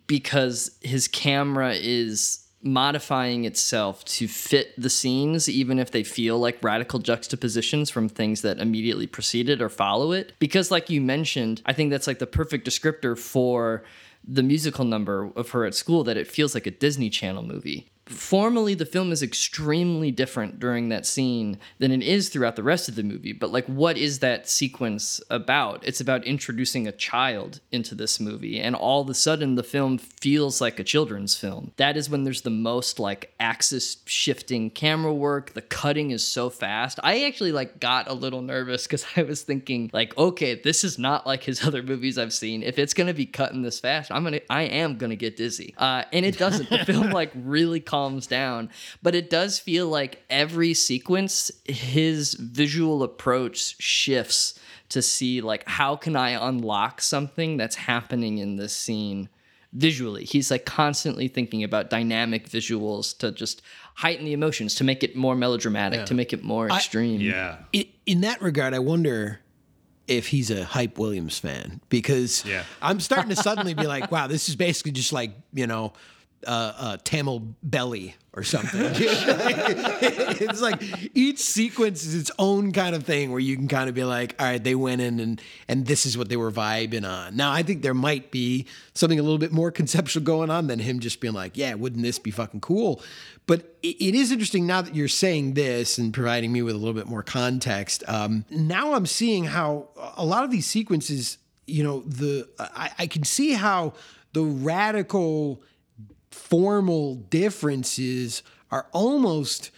because his camera is modifying itself to fit the scenes even if they feel like radical juxtapositions from things that immediately precede it or follow it. Because like you mentioned i think that's like the perfect descriptor for the musical number of her at school that it feels like a disney channel movie formally the film is extremely different during that scene than it is throughout the rest of the movie but like what is that sequence about? It's about introducing a child into this movie and all of a sudden the film feels like a children's film. That is when there's the most like axis shifting camera work. The cutting is so fast. I actually like got a little nervous because i was thinking like okay this is not like his other movies i've seen. If it's gonna be cutting this fast i'm gonna i am gonna get dizzy. Uh, and it doesn't. The film like really calms down but it does feel like every sequence his visual approach shifts to see like how can i unlock something that's happening in this scene visually he's like constantly thinking about dynamic visuals to just heighten the emotions to make it more melodramatic to make it more extreme Yeah. I- in that regard, I wonder if he's a Hype Williams fan because Yeah. I'm starting to suddenly be like, wow, this is basically just like you know. Uh, uh, Tamil belly or something. it's like each sequence is its own kind of thing where you can kind of be like, all right, they went in and and this is what they were vibing on. Now I think there might be something a little bit more conceptual going on than him just being like, yeah, wouldn't this be fucking cool? But it, it is interesting now that you're saying this and providing me with a little bit more context. Um, now I'm seeing how a lot of these sequences, you know, the I, I can see how the radical formal differences are almost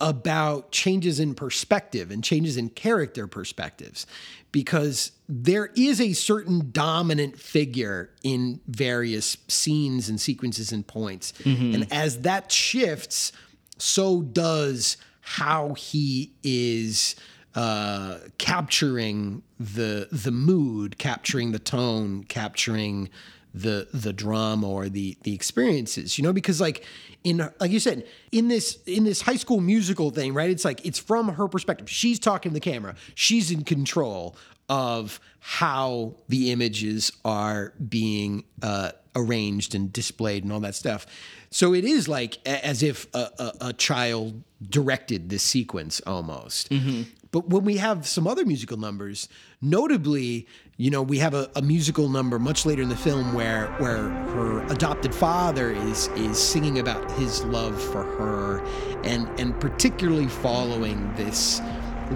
about changes in perspective and changes in character perspectives because there is a certain dominant figure in various scenes and sequences and points. And as that shifts so does how he is uh, capturing the the mood capturing the tone capturing the the drama or the the experiences you know because like in like you said in this in this high school musical thing right it's like it's from her perspective she's talking to the camera she's in control of how the images are being uh, arranged and displayed and all that stuff. So it is like a- as if a, a, a child directed this sequence almost. But when we have some other musical numbers, notably, you know, we have a, a musical number much later in the film where where her adopted father is is singing about his love for her, and and particularly following this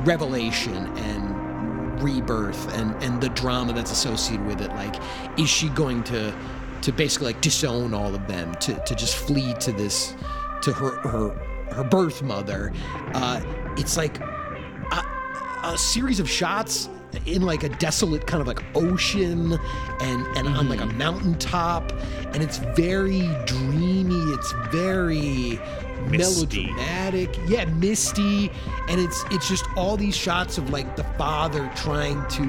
revelation and rebirth and and the drama that's associated with it. Like, is she going to to basically like disown all of them to to just flee to this to her her her birth mother? Uh, it's like a, a series of shots in like a desolate kind of like ocean and and on like a mm-hmm. mountaintop and it's very dreamy it's very Misty. melodramatic yeah misty and it's it's just all these shots of like the father trying to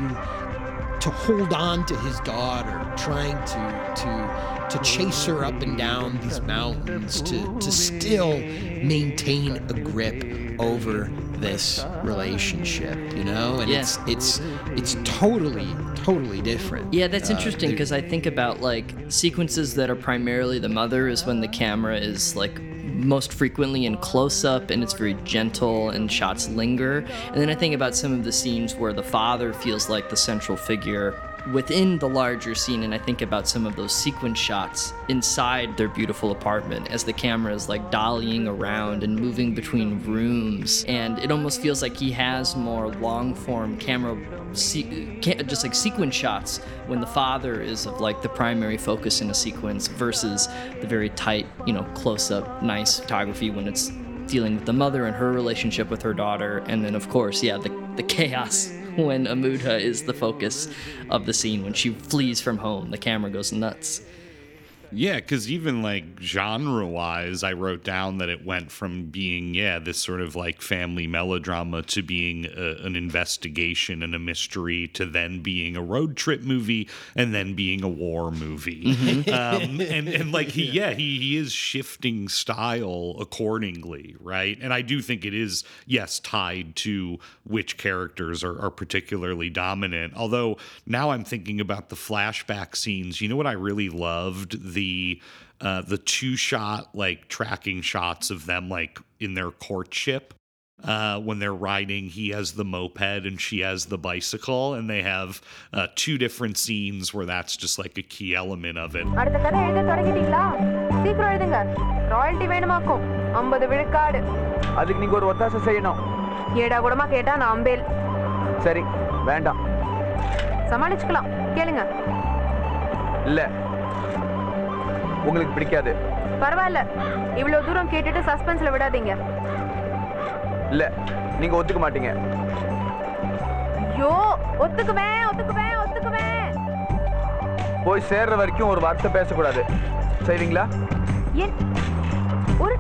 to hold on to his daughter, trying to to to chase her up and down these mountains, to to still maintain a grip over this relationship, you know? And Yeah. it's it's it's totally totally different. Yeah, that's Uh, interesting because I think about like sequences that are primarily the mother is when the camera is like most frequently in close up and it's very gentle and shots linger. And then I think about some of the scenes where the father feels like the central figure within the larger scene and I think about some of those sequence shots inside their beautiful apartment as the camera is like dollying around and moving between rooms. And it almost feels like he has more long form camera se- just like sequence shots when the father is of like the primary focus in a sequence versus the very tight you know close up nice photography when it's dealing with the mother and her relationship with her daughter. And then of course yeah the, the chaos when Amudha is the focus of the scene. When she flees from home the camera goes nuts Yeah, because even like genre wise, I wrote down that it went from being, yeah, this sort of like family melodrama to being a, an investigation and a mystery to then being a road trip movie and then being a war movie. Um, and, and like, he, yeah, he, he is shifting style accordingly, right? And I do think it is, yes, tied to which characters are, are particularly dominant. Although now I'm thinking about the flashback scenes. You know what I really loved? The uh, the two shot like tracking shots of them like in their courtship. Uh, when they're riding, he has the moped and she has the bicycle, and they have uh, two different scenes where that's just like a key element of it. அடுத்த கதை எழுத தொடங்கிட்டீங்களா சீக்கிரம் எழுதுங்க royalty வேணுமாக்கும் ஐம்பது விழுக்காடு அதுக்கு நீங்க ஒரு ஒத்தாசை செய்யணும் ஏடா கூடமா கேட்டா நான் அம்பேல் சரி வேண்டாம் சமாளிச்சுக்கலாம் கேளுங்க இல்ல உங்களுக்கு பிடிக்காது பரவாயில்ல இவ்வளவு தூரம் கேட்டுட்டு சஸ்பென்ஸ்ல விடாதீங்க இல்ல நீங்க ஒத்துக்க மாட்டீங்க ஐயோ ஒத்துக்குவேன் ஒத்துக்குவேன் ஒத்துக்குவேன் போய் சேர்ற வரைக்கும் ஒரு வார்த்தை பேசக்கூடாது செய்வீங்களா ஏன் ஒரு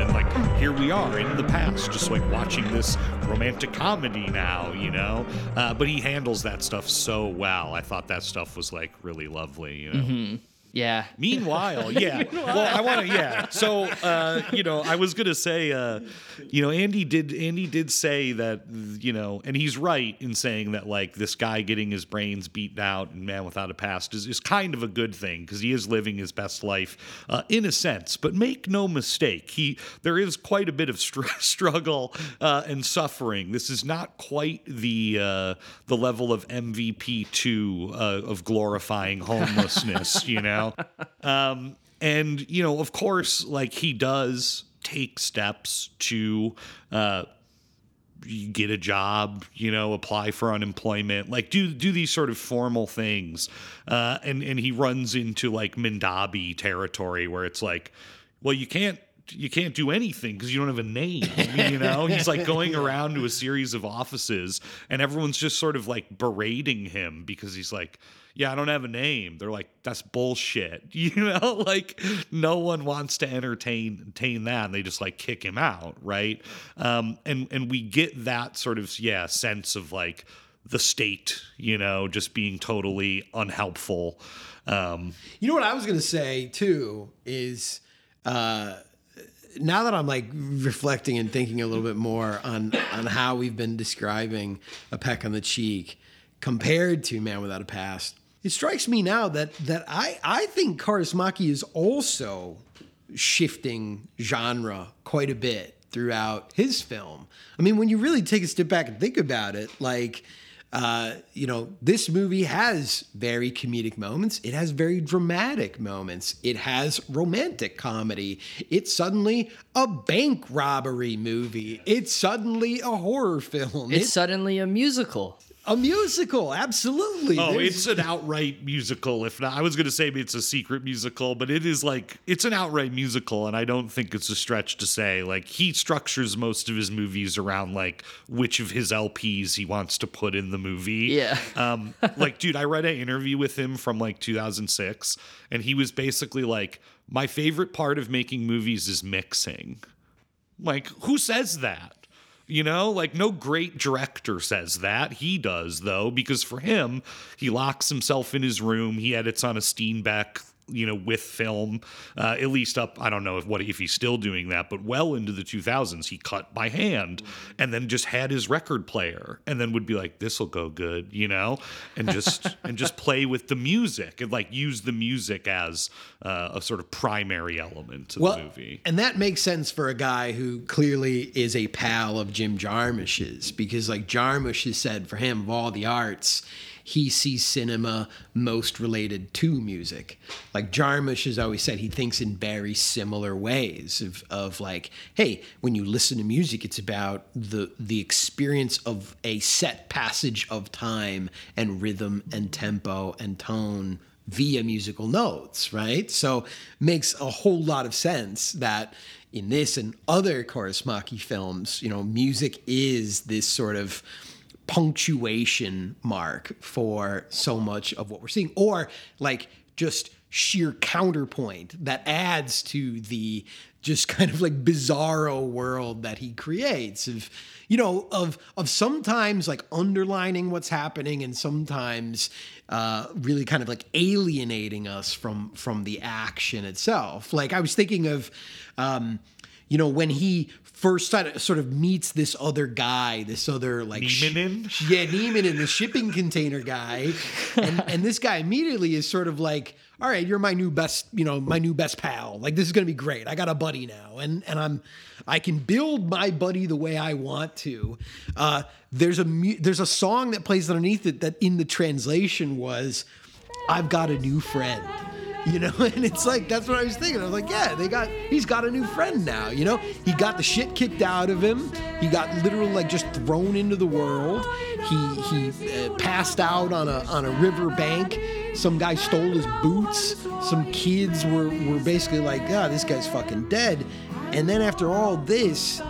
And like here we are in the past, just like watching this romantic comedy now, you know. Uh, but he handles that stuff so well. I thought that stuff was like really lovely, you know. yeah Meanwhile, yeah. Well, I want to, yeah. So, uh, you know, I was gonna say, uh, you know, Andy did, Andy did say that, you know, and he's right in saying that, like, this guy getting his brains beaten out and Man Without a Past is, is kind of a good thing because he is living his best life, uh, in a sense. But make no mistake, he there is quite a bit of str- struggle uh, and suffering. This is not quite the uh, the level of MVP two uh, of glorifying homelessness, you know. Um, and you know, of course, like he does take steps to uh, get a job, you know, apply for unemployment, like do do these sort of formal things. Uh, and and he runs into like Mindabi territory where it's like, well, you can't you can't do anything because you don't have a name. You know, he's like going around to a series of offices, and everyone's just sort of like berating him because he's like, "Yeah, I don't have a name." They're like, "That's bullshit." You know, like no one wants to entertain entertain that, and they just like kick him out, right? Um, and and we get that sort of yeah sense of like the state, you know, just being totally unhelpful. Um, You know what I was going to say too is uh, now that I'm like reflecting and thinking a little bit more on on how we've been describing a peck on the cheek compared to Man Without a Past, It strikes me now that that I I think Kaurismäki is also shifting genre quite a bit throughout his film. I mean, when you really take a step back and think about it, like uh, you know, this movie has very comedic moments. It has very dramatic moments. It has romantic comedy. It's suddenly a bank robbery movie. It's suddenly a horror film. It's suddenly a musical. A musical, absolutely. Oh, There's- it's an outright musical. If not, I was going to say it's a secret musical, but it is like it's an outright musical, and I don't think it's a stretch to say like he structures most of his movies around like which of his LPs he wants to put in the movie. Yeah. Um, like, dude, I read an interview with him from like 2006, and he was basically like, "My favorite part of making movies is mixing." Like, who says that? You know, like no great director says that. He does, though, because for him, he locks himself in his room. He edits on a Steenbeck, you know, with film, uh, at least up. I don't know if what if he's still doing that, but well into the 2000s, he cut by hand and then just had his record player, and then would be like, "This will go good," you know, and just and just play with the music and like use the music as uh, a sort of primary element of the movie. And that makes sense for a guy who clearly is a pal of Jim Jarmusch's because, like, Jarmusch has said for him, of all the arts, he sees cinema most related to music. Like, Jarmusch has always said he thinks in very similar ways of, of like, hey, when you listen to music, it's about the, the experience of a set passage of time and rhythm and tempo and tone via musical notes, right? So makes a whole lot of sense that in this and other Kaurismäki films, you know, music is this sort of punctuation mark for so much of what we're seeing, or like just sheer counterpoint that adds to the just kind of like bizarro world that he creates of you know of of sometimes like underlining what's happening and sometimes uh really kind of like alienating us from from the action itself. Like i was thinking of um you know when he first sort of- sort of meets this other guy this other like sh- Nieminen? yeah Neiman the shipping container guy. And and this guy immediately is sort of like all right you're my new best you know my new best pal. Like this is gonna be great. I got a buddy now. And and i'm i can build my buddy the way i want to. Uh there's a mu- there's a song that plays underneath it that in the translation was i've got a new friend you know and it's like that's what i was thinking. I was like yeah they got he's got a new friend now you know? He got the shit kicked out of him. He got literally like just thrown into the world. He he uh, passed out on a on a river bank some guy stole his boots. Some kids were were basically like yeah this guy's fucking dead. And then after all this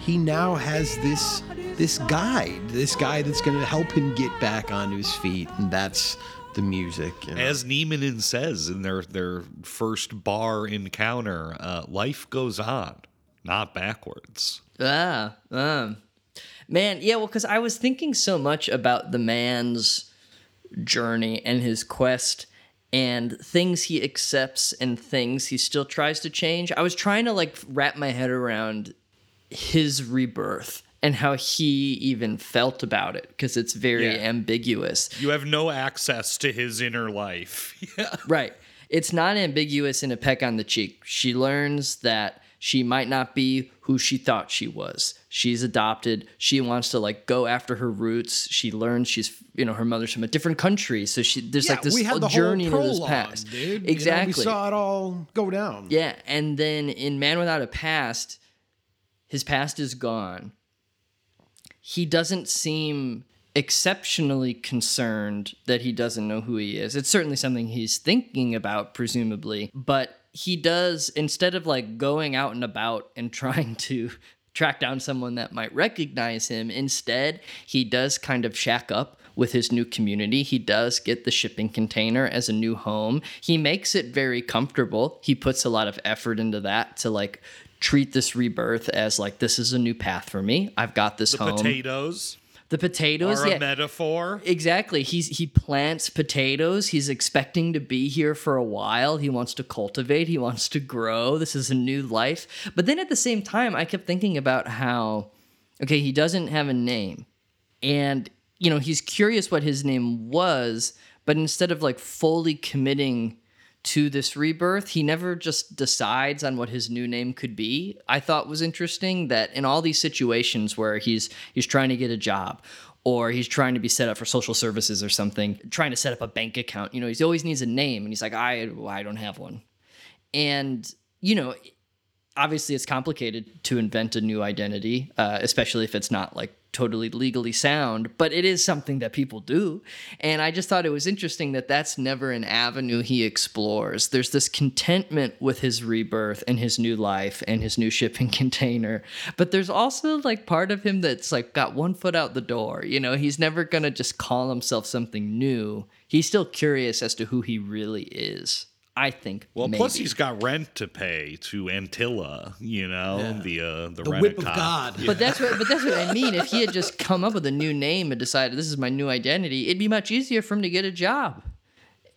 he now has this this guide this guy that's going to help him get back onto his feet. And that's the music you know? As Nieminen says in their their first bar encounter, uh, life goes on, not backwards. Ah, um, man, yeah. Well, because I was thinking so much about the man's journey and his quest and things he accepts and things he still tries to change. I was trying to like wrap my head around his rebirth and how he even felt about it because it's very Yeah. ambiguous. You have no access to his inner life. yeah. Right. It's not ambiguous in a peck on the cheek. She learns that she might not be who she thought she was. She's adopted. She wants to like go after her roots. She learns she's you know her mother's from a different country, so she there's like this we had the journey whole into this past. dude. You know, Exactly. we saw it all go down. Yeah, and then in Man Without a Past, his past is gone. He doesn't seem exceptionally concerned that he doesn't know who he is. It's certainly something he's thinking about, presumably, but he does, instead of like going out and about and trying to track down someone that might recognize him, instead, he does kind of shack up with his new community. He does get the shipping container as a new home. He makes it very comfortable. He puts a lot of effort into that to like treat this rebirth as like this is a new path for me. I've got this The home. potatoes the potatoes, are yeah. a metaphor. Exactly. He's he plants potatoes. He's expecting to be here for a while. He wants to cultivate. He wants to grow. This is a new life. But then at the same time, I kept thinking about how okay, he doesn't have a name. And you know, he's curious what his name was, but instead of like fully committing to this rebirth, he never just decides on what his new name could be. I thought was interesting that in all these situations where he's he's trying to get a job or he's trying to be set up for social services or something, trying to set up a bank account, you know, he always needs a name and he's like I I don't have one. And you know, obviously it's complicated to invent a new identity, uh, especially if it's not like totally legally sound, but it is something that people do. And I just thought it was interesting that that's never an avenue he explores. There's this contentment with his rebirth and his new life and his new shipping container. But there's also like part of him that's like got one foot out the door. You know, he's never going to just call himself something new. He's still curious as to who he really is. I think. Well, maybe. plus he's got rent to pay to Anttila, you know, Yeah. the uh, the, The whip of God. But that's what. But that's what I mean. If he had just come up with a new name and decided this is my new identity, it'd be much easier for him to get a job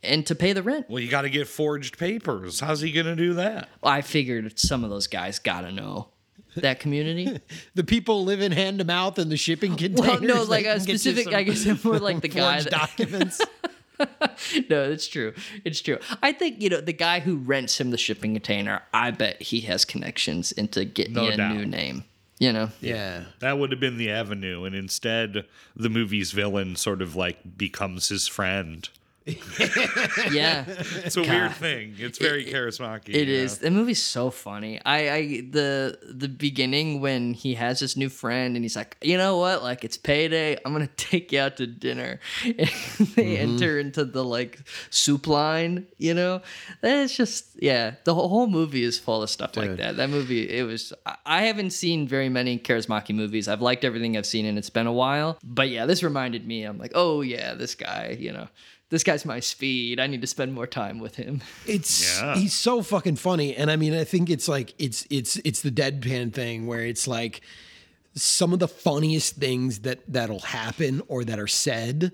and to pay the rent. Well, you got to get forged papers. How's he going to do that? I figured some of those guys gotta know that community. The people living hand to mouth in the shipping containers. well, no, they like a can get you specific. some I guess more like the guy. That, documents. no, it's true. It's true. I think you know the guy who rents him the shipping container. I bet he has connections into getting No you a doubt. new name. You know. yeah. That would have been the avenue, and instead, the movie's villain sort of like becomes his friend. Yeah. It's a God. weird thing. It's very charismatic. It is. The movie's so funny. I, I the the beginning when he has this new friend and he's like, you know what? Like it's payday. I'm gonna take you out to dinner. And they mm-hmm. enter into the like soup line. You know, that's just yeah. The whole, whole movie is full of stuff like that. That movie. It was. I- haven't seen very many Kaurismäki movies. I've liked everything I've seen and it's been a while. But yeah, this reminded me. I'm like, oh yeah, this guy. You know. This guy's my speed. I need to spend more time with him. It's Yeah. he's so fucking funny, and I mean, I think it's like it's it's it's the deadpan thing where it's like some of the funniest things that that'll happen or that are said.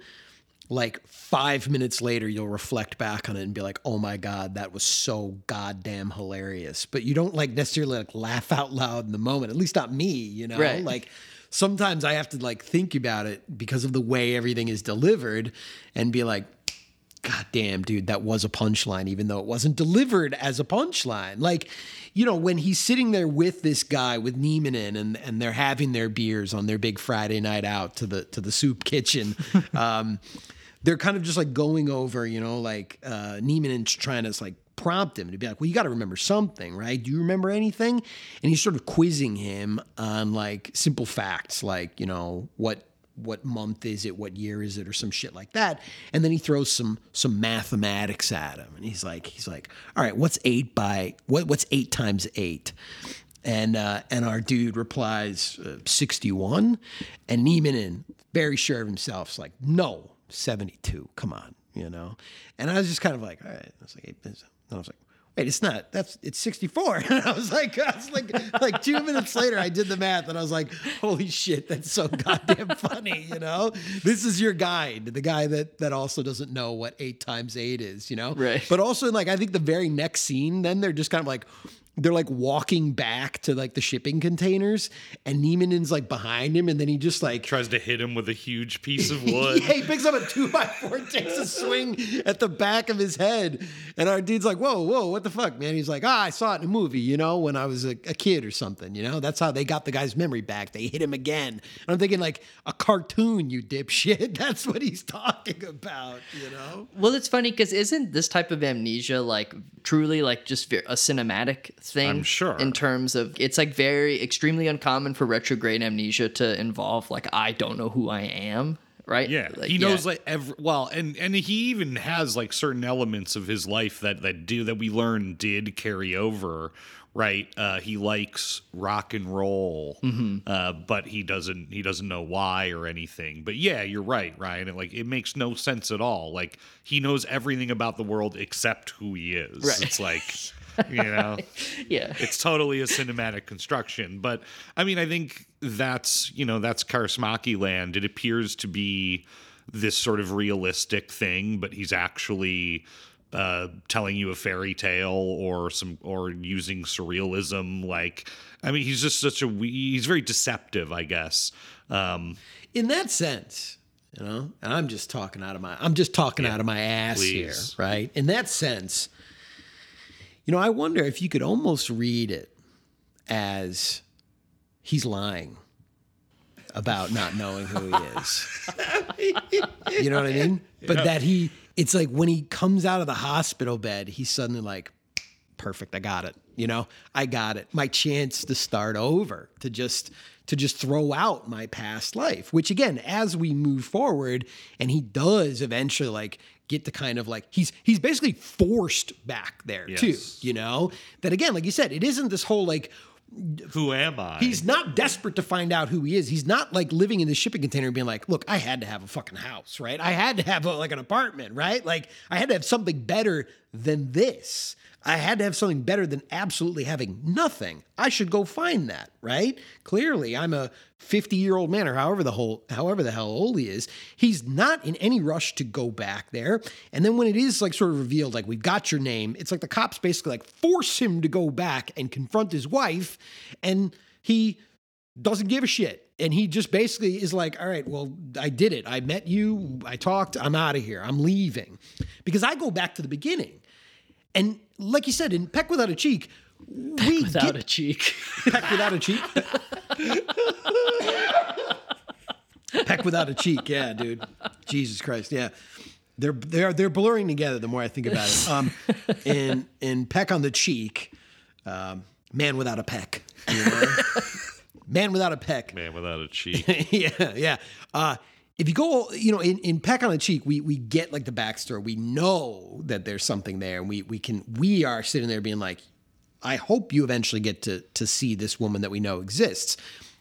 Like five minutes later, you'll reflect back on it and be like, "Oh my god, that was so goddamn hilarious." But you don't like necessarily like laugh out loud in the moment. At least not me, you know. Right. Like sometimes I have to like think about it because of the way everything is delivered, and be like, God damn, dude, that was a punchline, even though it wasn't delivered as a punchline. Like, you know, when he's sitting there with this guy with Neiman in and, and they're having their beers on their big Friday night out to the to the soup kitchen, um, they're kind of just like going over, you know, like uh Neiman and trying to like prompt him to be like, well, you got to remember something, right? Do you remember anything? And he's sort of quizzing him on like simple facts, like, you know, what what month is it what year is it or some shit like that. And then he throws some some mathematics at him. And he's like he's like all right what's eight by what what's eight times eight? And uh and our dude replies uh, 61 and Neiman very sure of himself is like no 72 come on you know? And i was just kind of like all right i was like and i was like wait, it's not. That's it's 64. And I was like, I was like, like two minutes later, I did the math and I was like, holy shit, that's so goddamn funny. You know, this is your guide, the guy that that also doesn't know what eight times eight is. You know, Right. But also, like, I think the very next scene, then they're just kind of like. They're like walking back to like the shipping containers, and Neiman's like behind him, and then he just like Tries to hit him with a huge piece of wood. yeah, he picks up a two by four, takes a swing at the back of his head. And our dude's like, whoa, whoa, what the fuck, man? He's like, ah, I saw it in a movie, you know, when I was a, a kid or something, you know? That's how they got the guy's memory back. They hit him again. And I'm thinking, like, a cartoon, you dipshit. That's what he's talking about, you know? Well, it's funny because isn't this type of amnesia like truly like just a cinematic thing? I'm sure. In terms of, it's like very extremely uncommon for retrograde amnesia to involve like I don't know who I am, right? Yeah, Like, he knows like every well, and and he even has like certain elements of his life that that do that we learn did carry over. Right, uh, he likes rock and roll, uh, but he doesn't he doesn't know why or anything. But yeah, you're right, Ryan. It, like it makes no sense at all. Like he knows everything about the world except who he is. Right. It's like you know. yeah. it's totally a cinematic construction. But I mean, I think that's you know that's Kaurismäki land. It appears to be this sort of realistic thing, but he's actually uh, telling you a fairy tale or some or using surrealism. Like, I mean, he's just such a he's very deceptive, I guess. Um, In that sense, You know, and I'm just talking out of my I'm just talking out of my ass please. here, right? In that sense, you know, I wonder if you could almost read it as he's lying about not knowing who he is. you know what I mean? But that he, it's like when he comes out of the hospital bed, he's suddenly like, perfect, I got it. You know, I got it. My chance to start over, to just to just throw out my past life, which again, as we move forward, and he does eventually like get to kind of like he's he's basically forced back there too. You know? That again, like you said, it isn't this whole like Who am I? He's not desperate to find out who he is. He's not like living in the shipping container and being like, look, I had to have a fucking house, right? I had to have a, like an apartment, right? Like I had to have something better than this. I had to have something better than absolutely having nothing. I should go find that, right? Clearly, I'm a 50 year old man, or however the whole, however the hell old he is. He's not in any rush to go back there. And then when it is like sort of revealed, like we've got your name, it's like the cops basically like force him to go back and confront his wife, and he doesn't give a shit. And he just basically is like, all right, well, I did it. I met you. I talked. I'm out of here. I'm leaving. Because I go back to the beginning. And like you said, in Peck Without a Cheek, we without get, a cheek. Peck Without a Cheek. Peck Without a Cheek. Yeah, dude. Jesus Christ. Yeah. They're they're they're blurring together the more I think about it. Um, in in Peck on the Cheek, um, man without a peck. You know? man without a peck. Man without a cheek. yeah, yeah. Uh, if you go, you know, in, in Peck on the Cheek, we we get like the backstory. We know that there's something there, and we we can we are sitting there being like, I hope you eventually get to to see this woman that we know exists.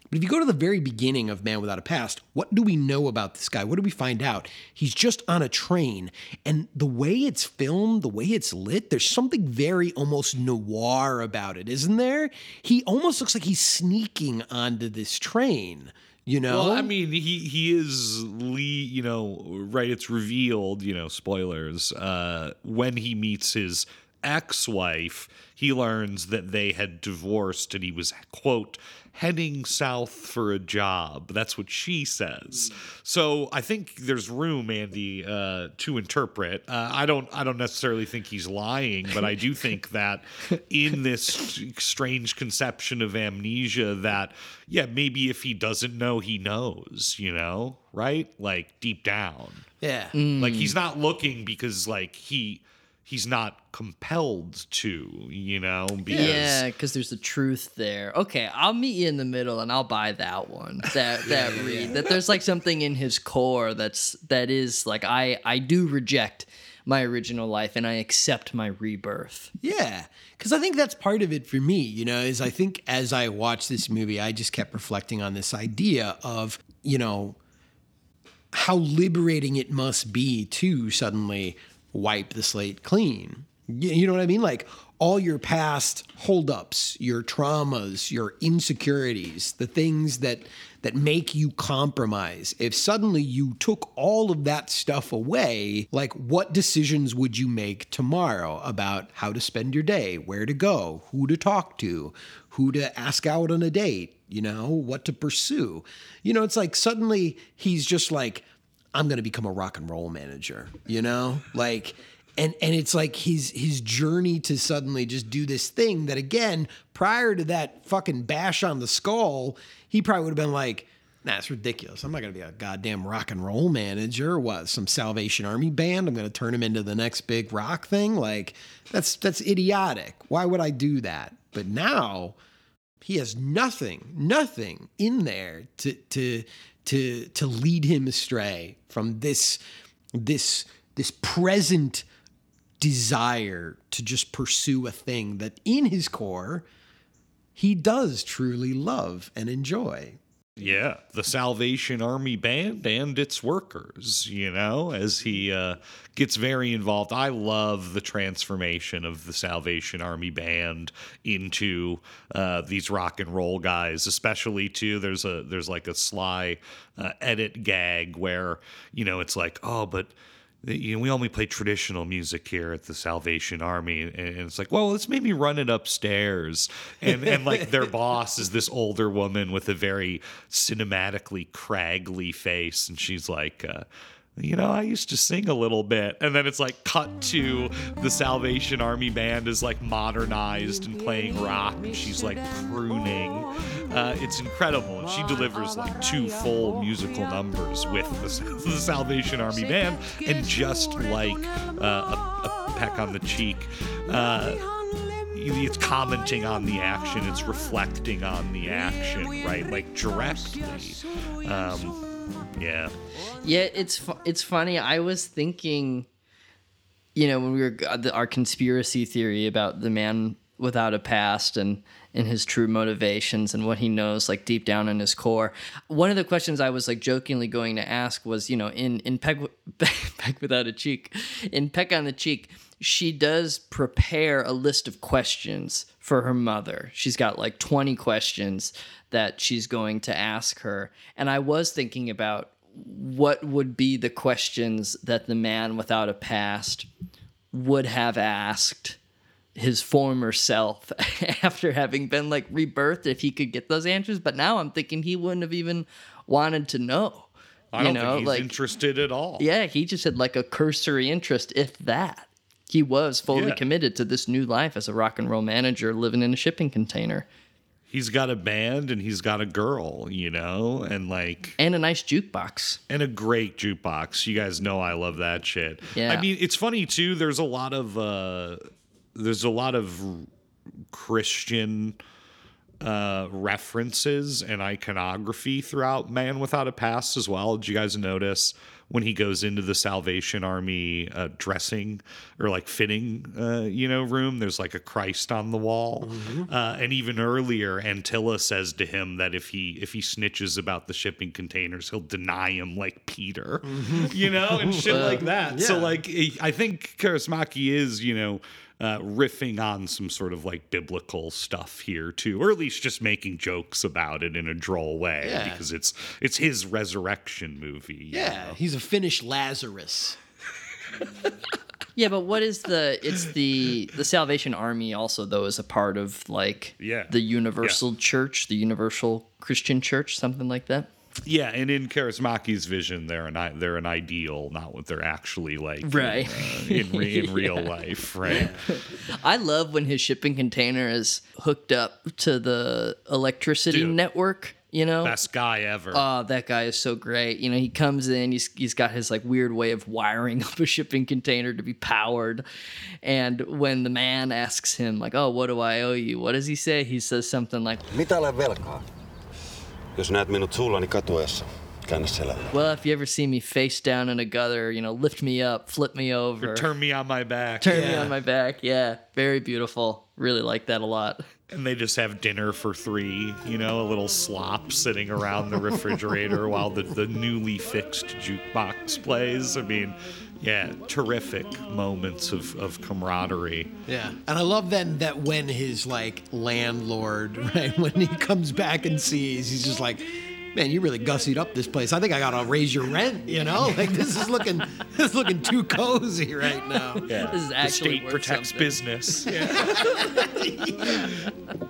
But if you go to the very beginning of Man Without a Past, what do we know about this guy? What do we find out? He's just on a train, and the way it's filmed, the way it's lit, there's something very almost noir about it, isn't there? He almost looks like he's sneaking onto this train. You know, Well, I mean, he he is le you know, right? It's revealed, you know, spoilers. Uh, when he meets his ex-wife, he learns that they had divorced, and he was quote heading south for a job. That's what she says. So I think there's room, Andy, uh, to interpret. Uh, I don't I don't necessarily think he's lying, but I do think that in this strange conception of amnesia, that yeah, maybe if he doesn't know, he knows. You know, right? Like deep down. yeah. Like he's not looking because like he he's not compelled to, you know, because Yeah, because there's a truth there. Okay, I'll meet you in the middle, and I'll buy that one. That that read that there's like something in his core that's that is like I I do reject my original life and I accept my rebirth. Yeah, because I think that's part of it for me. You know, is I think as I watched this movie, I just kept reflecting on this idea of you know how liberating it must be to suddenly wipe the slate clean. You know what I mean? Like all your past holdups, your traumas, your insecurities, the things that that make you compromise. If suddenly you took all of that stuff away, like what decisions would you make tomorrow about how to spend your day, where to go, who to talk to, who to ask out on a date, you know, what to pursue? You know, it's like suddenly he's just like I'm going to become a rock and roll manager, you know? Like and and it's like his his journey to suddenly just do this thing that again, prior to that fucking bash on the skull, he probably would have been like, "Nah, it's ridiculous. I'm not going to be a goddamn rock and roll manager. What? Some Salvation Army band? I'm going to turn him into the next big rock thing? Like that's that's idiotic. Why would I do that?" But now he has nothing, nothing in there to to to to lead him astray from this this this present desire to just pursue a thing that in his core he does truly love and enjoy. Yeah, the Salvation Army Band and its workers, you know, as he uh, gets very involved. I love the transformation of the Salvation Army Band into uh, these rock and roll guys, especially too. There's a there's like a sly uh, edit gag where you know it's like, oh, but you know, we only play traditional music here at the Salvation Army, and it's like, well, let's maybe run it upstairs. And and like their boss is this older woman with a very cinematically craggly face, and she's like. Uh, you know, I used to sing a little bit. And then it's like cut to the Salvation Army band is like modernized and playing rock, and she's like crooning. Uh, it's incredible. And she delivers like two full musical numbers with the, the Salvation Army band. And just like uh, a, a, peck on the cheek, uh, it's commenting on the action, it's reflecting on the action, right? Like directly. Um, yeah. Yeah, it's fu- it's funny. I was thinking, you know, when we were uh, our conspiracy theory about the man without a past and and his true motivations and what he knows like deep down in his core. One of the questions I was like jokingly going to ask was, you know, in in Peck, Peck without a cheek, in Peck on the cheek, she does prepare a list of questions for her mother. She's got like 20 questions that she's going to ask her. And I was thinking about what would be the questions that the man without a past would have asked his former self after having been like rebirthed if he could get those answers. But now I'm thinking he wouldn't have even wanted to know. I don't know, think he's like, interested at all. Yeah, he just had like a cursory interest, if that. He was fully yeah. committed to this new life as a rock and roll manager living in a shipping container he's got a band and he's got a girl, you know, and like and a nice jukebox and a great jukebox. You guys know I love that shit. Yeah. I mean, it's funny too. There's a lot of uh, there's a lot of Christian uh, references and iconography throughout Man Without a Past as well. Did you guys notice? When he goes into the Salvation Army uh, dressing or like fitting, uh, you know, room. There's like a Christ on the wall, mm-hmm. uh, and even earlier, Anttila says to him that if he if he snitches about the shipping containers, he'll deny him like Peter, mm-hmm. you know, and shit like that. Yeah. So like, I think Kaurismäki is, you know uh, riffing on some sort of like biblical stuff here too, or at least just making jokes about it in a droll way yeah. because it's it's his resurrection movie. Yeah, know? he's a Finnish Lazarus. yeah, but what is the? It's the the Salvation Army also though is a part of like yeah. the Universal yeah. Church, the Universal Christian Church, something like that. Yeah, and in Kaurismäki's vision, they're an they're an ideal, not what they're actually like, right? In, uh, in, re, in real life, right? I love when his shipping container is hooked up to the electricity Dude, network. You know, best guy ever. Oh, that guy is so great. You know, he comes in, he's he's got his like weird way of wiring up a shipping container to be powered, and when the man asks him like, "Oh, what do I owe you?" What does he say? He says something like, "Mitä olen velkaa?" Jos näet minut sullani katuessa, käännä selälleen. Well, if you ever see me face down in a gutter, you know, lift me up, flip me over. Or turn me on my back. Turn yeah. me on my back. Yeah. Very beautiful. Really like that a lot. And they just have dinner for three, you know, a little slop sitting around the refrigerator while the, the newly fixed jukebox plays. I mean, yeah, terrific moments of, of camaraderie. Yeah. And I love then that when his like landlord, right, when he comes back and sees, he's just like, man, you really gussied up this place. I think I gotta raise your rent. You know, like this is looking this is looking too cozy right now. Yeah, this is actually the state protects something. business. Yeah,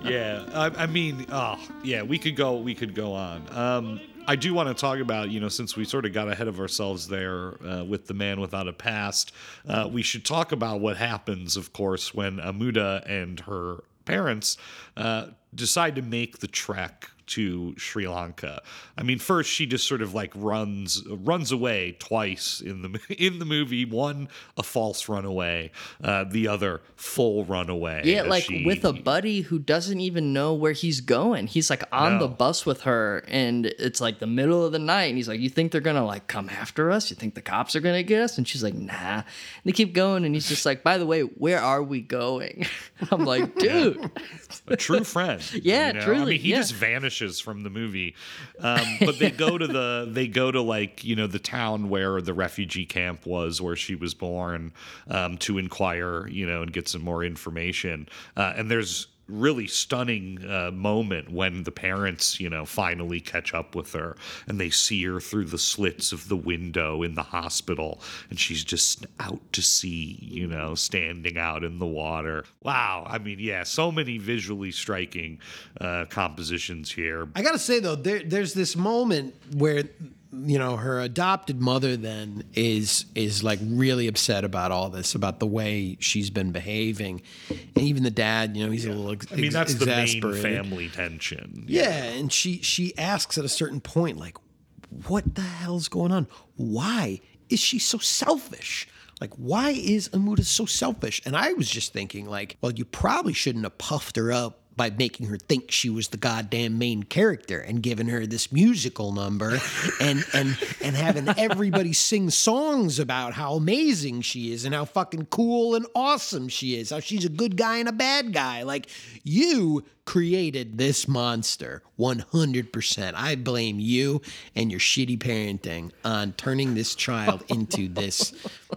yeah. I, I, mean, oh yeah, we could go we could go on. Um, I do want to talk about, you know, since we sort of got ahead of ourselves there uh, with the man without a past, uh, we should talk about what happens, of course, when Amudha and her parents uh, decide to make the trek to Sri Lanka. I mean, first she just sort of like runs runs away twice in the in the movie. One a false runaway, uh, the other full runaway. Yeah, like she, with a buddy who doesn't even know where he's going. He's like on no. the bus with her, and it's like the middle of the night, and he's like, "You think they're gonna like come after us? You think the cops are gonna get us?" And she's like, "Nah." And they keep going, and he's just like, "By the way, where are we going?" I'm like, "Dude." a true friend. yeah, you know? truly. I mean, he yeah. just vanishes from the movie. Um, but they go to the they go to like you know the town where the refugee camp was, where she was born, um, to inquire, you know, and get some more information. Uh, and there's really stunning uh, moment when the parents, you know, finally catch up with her and they see her through the slits of the window in the hospital and she's just out to sea, you know, standing out in the water. Wow. I mean, yeah, so many visually striking uh, compositions here. I gotta say though, there, there's this moment where you know her adopted mother then is is like really upset about all this about the way she's been behaving. And even the dad you know he's a little ex- I mean, that's the main family tension. yeah and she she asks at a certain point like what the hell's going on? Why is she so selfish? Like why is Amudha so selfish? And i was just thinking like well you probably shouldn't have puffed her up by making her think she was the goddamn main character and giving her this musical number and and and having everybody sing songs about how amazing she is and how fucking cool and awesome she is how she's a good guy and a bad guy. Like you created this monster 100% i blame you and your shitty parenting on turning this child into this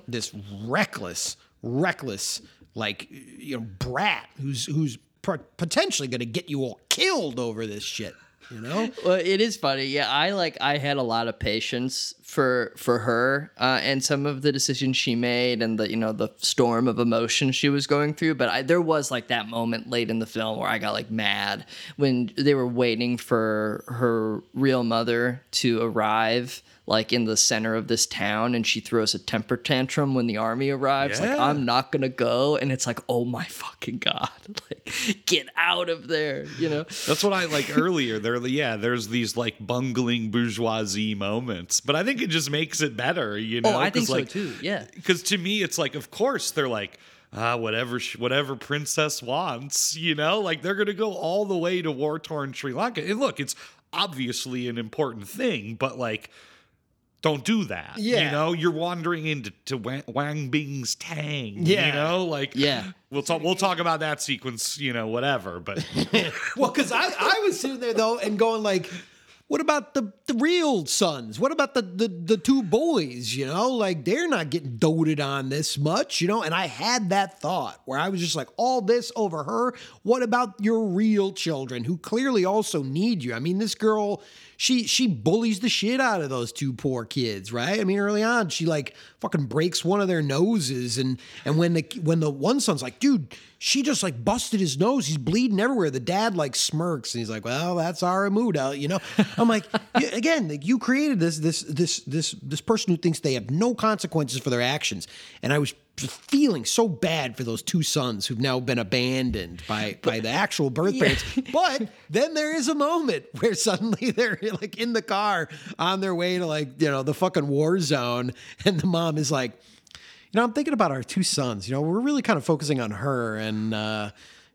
this reckless reckless like you know brat who's who's potentially going to get you all killed over this shit you know? Well it is funny. Yeah i like i had a lot of patience for for her uh, and some of the decisions she made and the you know the storm of emotion she was going through but I, there was like that moment late in the film where i got like mad when they were waiting for her real mother to arrive like in the center of this town and she throws a temper tantrum when the army arrives like i'm not gonna go and it's like oh my fucking god like get out of there you know That's what I like earlier. There, yeah, there's these like bungling bourgeoisie moments, but I think it just makes it better. You know, oh i think 'Cause, so too yeah Because to me, it's like, of course, they're like, ah, whatever, sh- whatever princess wants. You know, like they're gonna go all the way to war torn Sri Lanka. And look, it's obviously an important thing, but like. Don't do that. Yeah. You know, you're wandering into to Wang, Wang Bing's Tang. Yeah. You know, like Yeah. We'll talk we'll talk about that sequence, you know, whatever. But well because I, I was sitting there though and going like what about the, the real sons? What about the, the the two boys? You know, like they're not getting doted on this much, you know. And I had that thought where I was just like, all this over her. What about your real children who clearly also need you? I mean, this girl, she she bullies the shit out of those two poor kids, right? I mean, early on, she like fucking breaks one of their noses, and and when the when the one son's like, dude, she just like busted his nose, he's bleeding everywhere. The dad like smirks, and he's like, well, that's our Amudha, you know. I'm like, again, like, you created this this this this this person who thinks they have no consequences for their actions, and I was feeling so bad for those two sons who've now been abandoned by by the actual birth parents. But then there is a moment where suddenly they're like in the car on their way to like you know the fucking war zone, and the mom is like, you know, I'm thinking about our two sons. You know, we're really kind of focusing on her, and uh,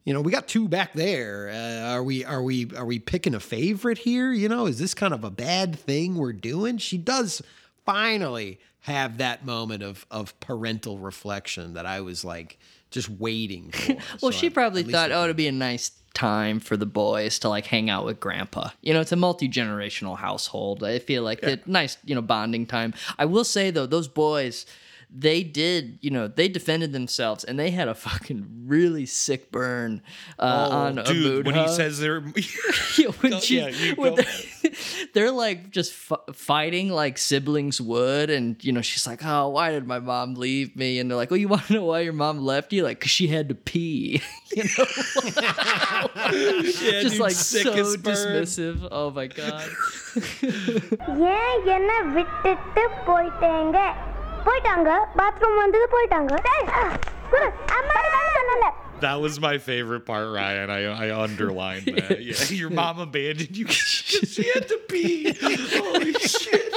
you know, we got two back there. Uh, are we are we are we picking a favorite here? You know, is this kind of a bad thing we're doing? She does finally have that moment of of parental reflection that I was like just waiting for. well, So she I- probably thought, oh, it'd be a nice time for the boys to like hang out with grandpa. You know, it's a multi generational household. I feel like that nice, you know, bonding time. I will say though, those boys, they did, you know, they defended themselves and they had a fucking really sick burn uh, oh, on dude, Amudha. When he says they're, yeah, when, she, yeah, when they're, they're, like just f- fighting like siblings would, and you know, she's like, "Oh, why did my mom leave me?" And they're like, "Well, you want to know why your mom left you? Like, cause she had to pee." you know, yeah, just dude, like so dismissive. Oh my god. Yeah, என்ன விட்டுட்டு போயிட்டேங்க போயிட்டாங்க bathroom வந்தது போயிட்டாங்க டேய், குரு, அம்மா நான் சொன்னல That was my favorite part, Ryan. I I underlined that. Yeah, your mom abandoned you 'cause she had to pee. Holy shit.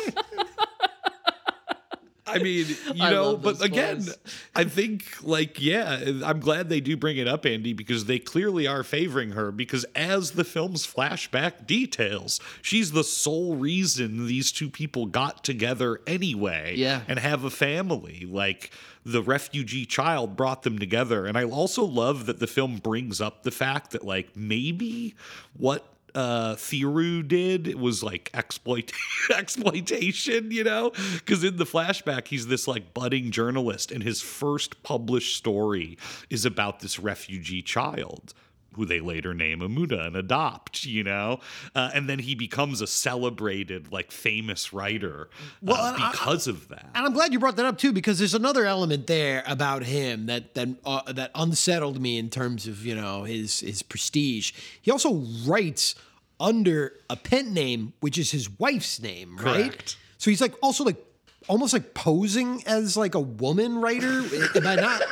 I mean, you I know, but again, boys. I think like yeah, I'm glad they do bring it up, Andy, because they clearly are favoring her. Because as the film's flashback details, she's the sole reason these two people got together anyway, Yeah. and have a family. Like the refugee child brought them together, and I also love that the film brings up the fact that like maybe what uh Thiru did was like exploit exploitation, you know? Because in the flashback, he's this like budding journalist, and his first published story is about this refugee child. who they later name Amudha and adopt, you know? Uh, and then he becomes a celebrated, like famous writer Well, uh, and I- because of that. And I'm glad you brought that up too, because there's another element there about him that that uh, that unsettled me in terms of you know his his prestige. He also writes under a pen name, which is his wife's name, right? Correct. So he's like also like almost like posing as like a woman writer. Am I not?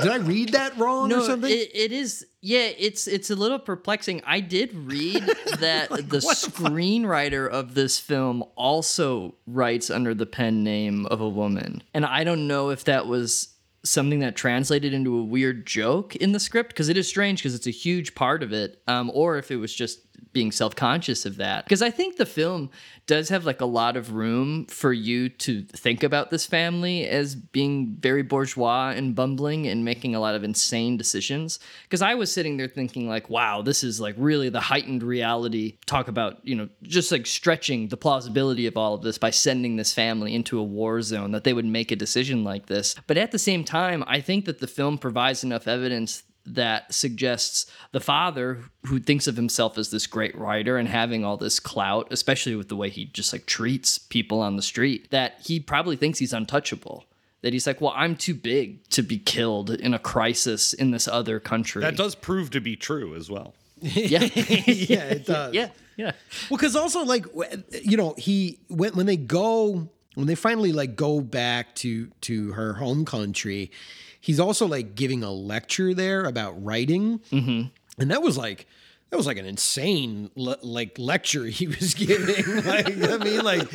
Did I read that wrong or something? it, it is. Yeah, it's it's a little perplexing. I did read that the screenwriter of this film also writes under the pen name of a woman, and I don't know if that was something that translated into a weird joke in the script because it is strange because it's a huge part of it, um, or if it was just being self-conscious of that. Because i think the film does have like a lot of room for you to think about this family as being very bourgeois and bumbling and making a lot of insane decisions. Because i was sitting there thinking like wow this is like really the heightened reality. Talk about you know just like stretching the plausibility of all of this by sending this family into a war zone that they would make a decision like this. But at the same time i think that the film provides enough evidence that suggests the father who thinks of himself as this great writer and having all this clout, especially with the way he just like treats people on the street, that he probably thinks he's untouchable. That he's like, well, I'm too big to be killed in a crisis in this other country. That does prove to be true as well. yeah, yeah, it does. yeah, yeah. Well, because also like you know he when when they go when they finally like go back to to her home country, he's also like giving a lecture there about writing, mm-hmm. and that was like. That was like an insane le- like lecture he was giving. like I mean, like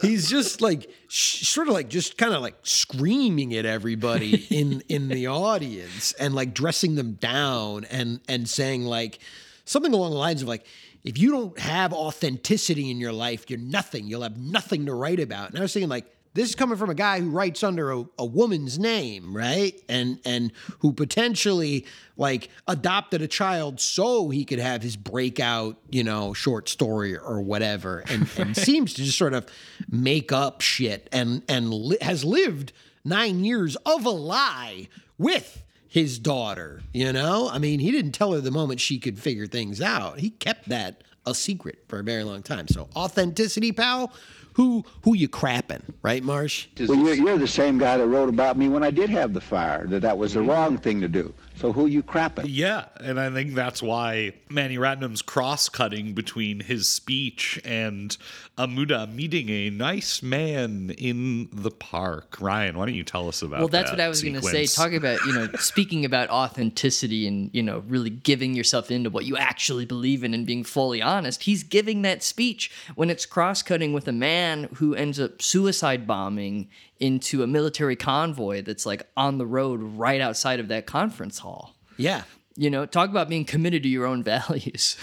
he's just like sh- sort of like just kind of like screaming at everybody in in the audience and like dressing them down and and saying like something along the lines of like if you don't have authenticity in your life, you're nothing. You'll have nothing to write about. And I was thinking like this is coming from a guy who writes under a, a woman's name, right? And and who potentially like adopted a child so he could have his breakout, you know, short story or whatever, and, and seems to just sort of make up shit and and li- has lived nine years of a lie with his daughter. You know, I mean, he didn't tell her the moment she could figure things out. He kept that a secret for a very long time. So authenticity, pal. Who who you crapping, right, Marsh? Well, you're, you're the same guy that wrote about me when I did have the fire, that that was the mm-hmm. wrong thing to do. So who you crapping? Yeah, and I think that's why Mani Ratnam's cross-cutting between his speech and Amudha meeting a nice man in the park. Ryan, why don't you tell us about that? well that's that what i was going to say sequence? talking about you know speaking about authenticity and you know really giving yourself into what you actually believe in and being fully honest he's giving that speech when it's cross-cutting with a man who ends up suicide bombing into a military convoy that's like on the road right outside of that conference hall Yeah. you know talk about being committed to your own values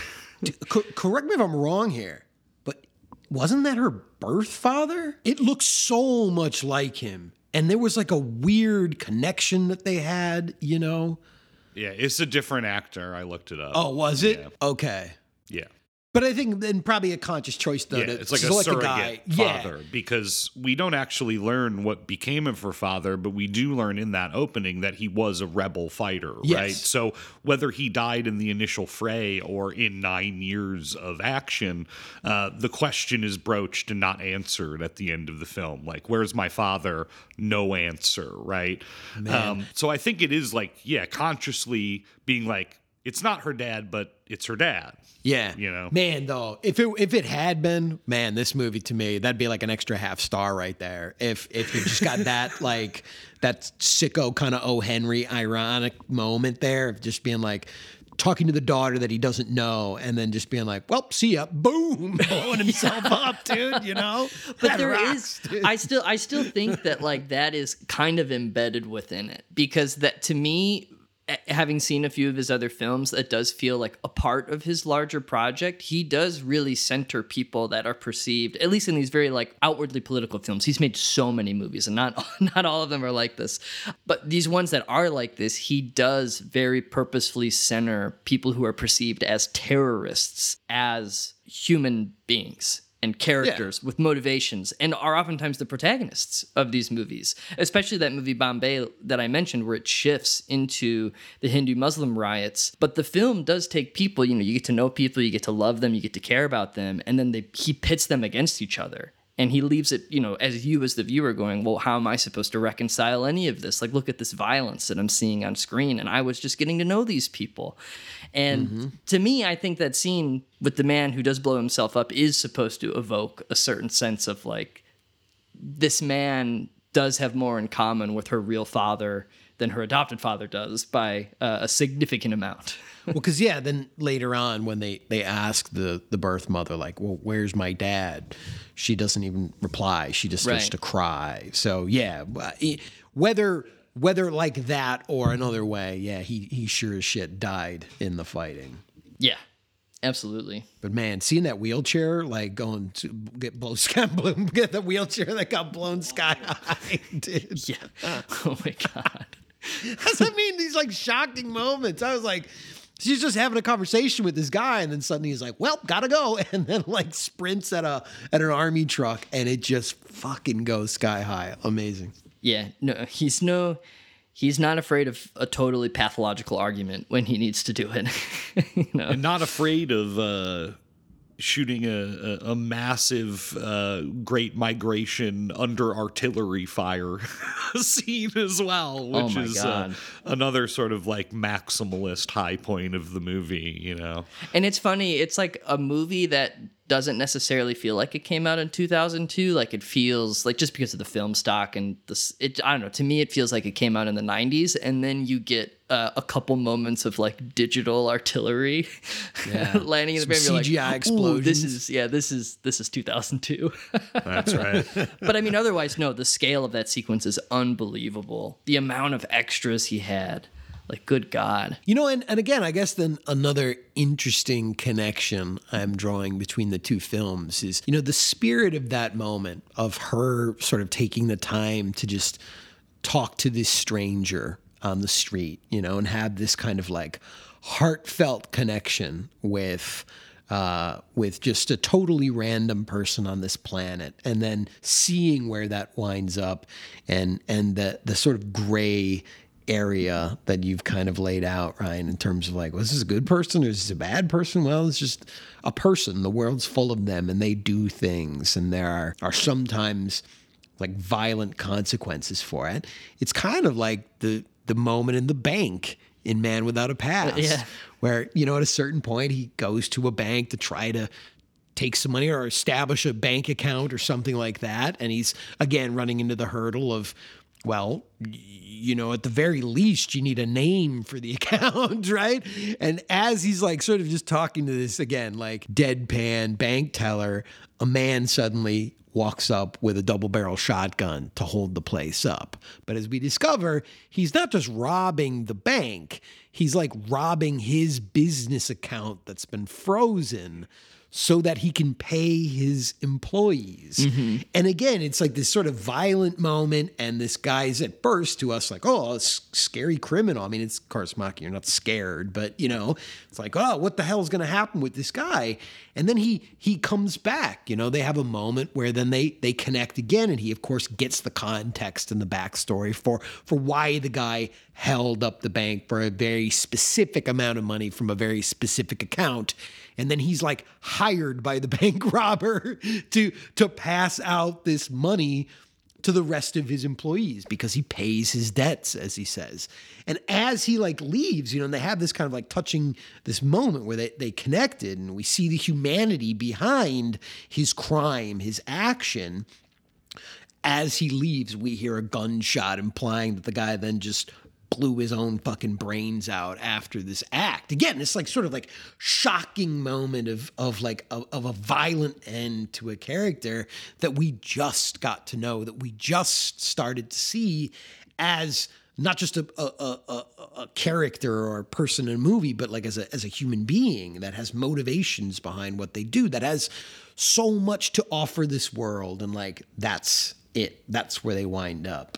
Co- correct me if I'm wrong here, but wasn't that her birth father? It looks so much like him. And there was like a weird connection that they had, you know? Yeah, it's a different actor. I looked it up. Oh, was it? Yeah. Okay. Yeah. But I think then probably a conscious choice though Yeah, to it's like a surrogate guy. father because we don't actually learn what became of her father, but we do learn in that opening that he was a rebel fighter, right? So whether he died in the initial fray or in nine years of action, uh, the question is broached and not answered at the end of the film. Like, where's my father? No answer, right? Um, so I think it is like, yeah, consciously being like, it's not her dad, but it's her dad. Yeah. You know? Man, though, if it if it had been, man, this movie to me, that'd be like an extra half star right there. If if you just got that like that sicko kind of O. Henry ironic moment there of just being like talking to the daughter that he doesn't know and then just being like, Well, see ya, boom, blowing himself up, dude, you know? but That there rocks, is dude. i still i still think that like that is kind of embedded within it because that to me a- having seen a few of his other films that does feel like a part of his larger project. He does really center people that are perceived at least in these very like outwardly political films. He's made so many movies and not not all of them are like this. But these ones that are like this he does very purposefully center people who are perceived as terrorists as human beings and characters with motivations and are oftentimes the protagonists of these movies, especially that movie Bombay that I mentioned, where it shifts into the Hindu Muslim riots. But the film does take people, you know, you get to know people, you get to love them, you get to care about them, and then they, he pits them against each other. And he leaves it, you know, as you as the viewer going, well, how am I supposed to reconcile any of this? Like, look at this violence that I'm seeing on screen. And I was just getting to know these people. And Mm-hmm. to me, I think that scene with the man who does blow himself up is supposed to evoke a certain sense of like, this man does have more in common with her real father than her adopted father does by uh, a significant amount. Well, because yeah, then later on when they they ask the the birth mother like, "Well, where's my dad?" She doesn't even reply. She just starts Right. to cry. So yeah, uh, e- whether whether like that or another way, yeah, he he sure as shit died in the fighting. Yeah, absolutely. But man, seeing that wheelchair like going to get blown sky get the wheelchair that got blown sky high, dude. Yeah. Oh my god. That's I mean. These like shocking moments. I was like, she's just having a conversation with this guy, and then suddenly he's like, "Well, gotta go," and then like sprints at a at an army truck, and it just fucking goes sky high. Amazing. Yeah, no, he's no, he's not afraid of a totally pathological argument when he needs to do it. you know, and not afraid of uh, shooting a, a, a massive uh, great migration under artillery fire scene as well, Oh which my is uh, another sort of like maximalist high point of the movie. You know, and it's funny. It's like a movie that doesn't necessarily feel like it came out in 2002. Like it feels like just because of the film stock and this, it. I don't know. To me, it feels like it came out in the 90s, and then you get. Uh, a couple moments of like digital artillery Yeah. landing in the Some frame. You're CGI like, "Ooh, this is yeah, this is this is 2002. that's right. but I mean, otherwise, no. The scale of that sequence is unbelievable. The amount of extras he had, like, good God. You know, and, and again, I guess then another interesting connection I'm drawing between the two films is, you know, the spirit of that moment of her sort of taking the time to just talk to this stranger on the street, you know, and have this kind of like heartfelt connection with uh, with just a totally random person on this planet, and then seeing where that winds up, and and the the sort of gray area that you've kind of laid out, Ryan, in terms of like, was this a good person or is this a bad person? Well, it's just a person. The world's full of them, and they do things, and there are are sometimes like violent consequences for it. It's kind of like the the moment in the bank in Man Without a Past, Yeah. where you know at a certain point he goes to a bank to try to take some money or establish a bank account or something like that, and he's again running into the hurdle of. Well, you know, at the very least, you need a name for the account, right? And as he's like sort of just talking to this again, like deadpan bank teller, a man suddenly walks up with a double barrel shotgun to hold the place up. But as we discover, he's not just robbing the bank, he's like robbing his business account that's been frozen so that he can pay his employees. Mm-hmm. And again, it's like this sort of violent moment, and this guy's at first to us like, oh, a scary criminal. I mean, it's of course Maki, you're not scared, but you know, it's like, oh, what the hell is going to happen with this guy? And then he he comes back. You know, they have a moment where then they they connect again, and he of course gets the context and the backstory for for why the guy held up the bank for a very specific amount of money from a very specific account and then he's like hired by the bank robber to to pass out this money to the rest of his employees because he pays his debts as he says. And as he like leaves you know and they have this kind of like touching this moment where they, they connected and we see the humanity behind his crime his action. As he leaves, we hear a gunshot implying that the guy then just blew his own fucking brains out after this act. Again, it's like sort of like shocking moment of of like of, of a violent end to a character that we just got to know, that we just started to see as not just a, a, a, a, a character or a person in a movie, but like as a, as a human being that has motivations behind what they do, that has so much to offer this world. And like, that's it. That's where they wind up.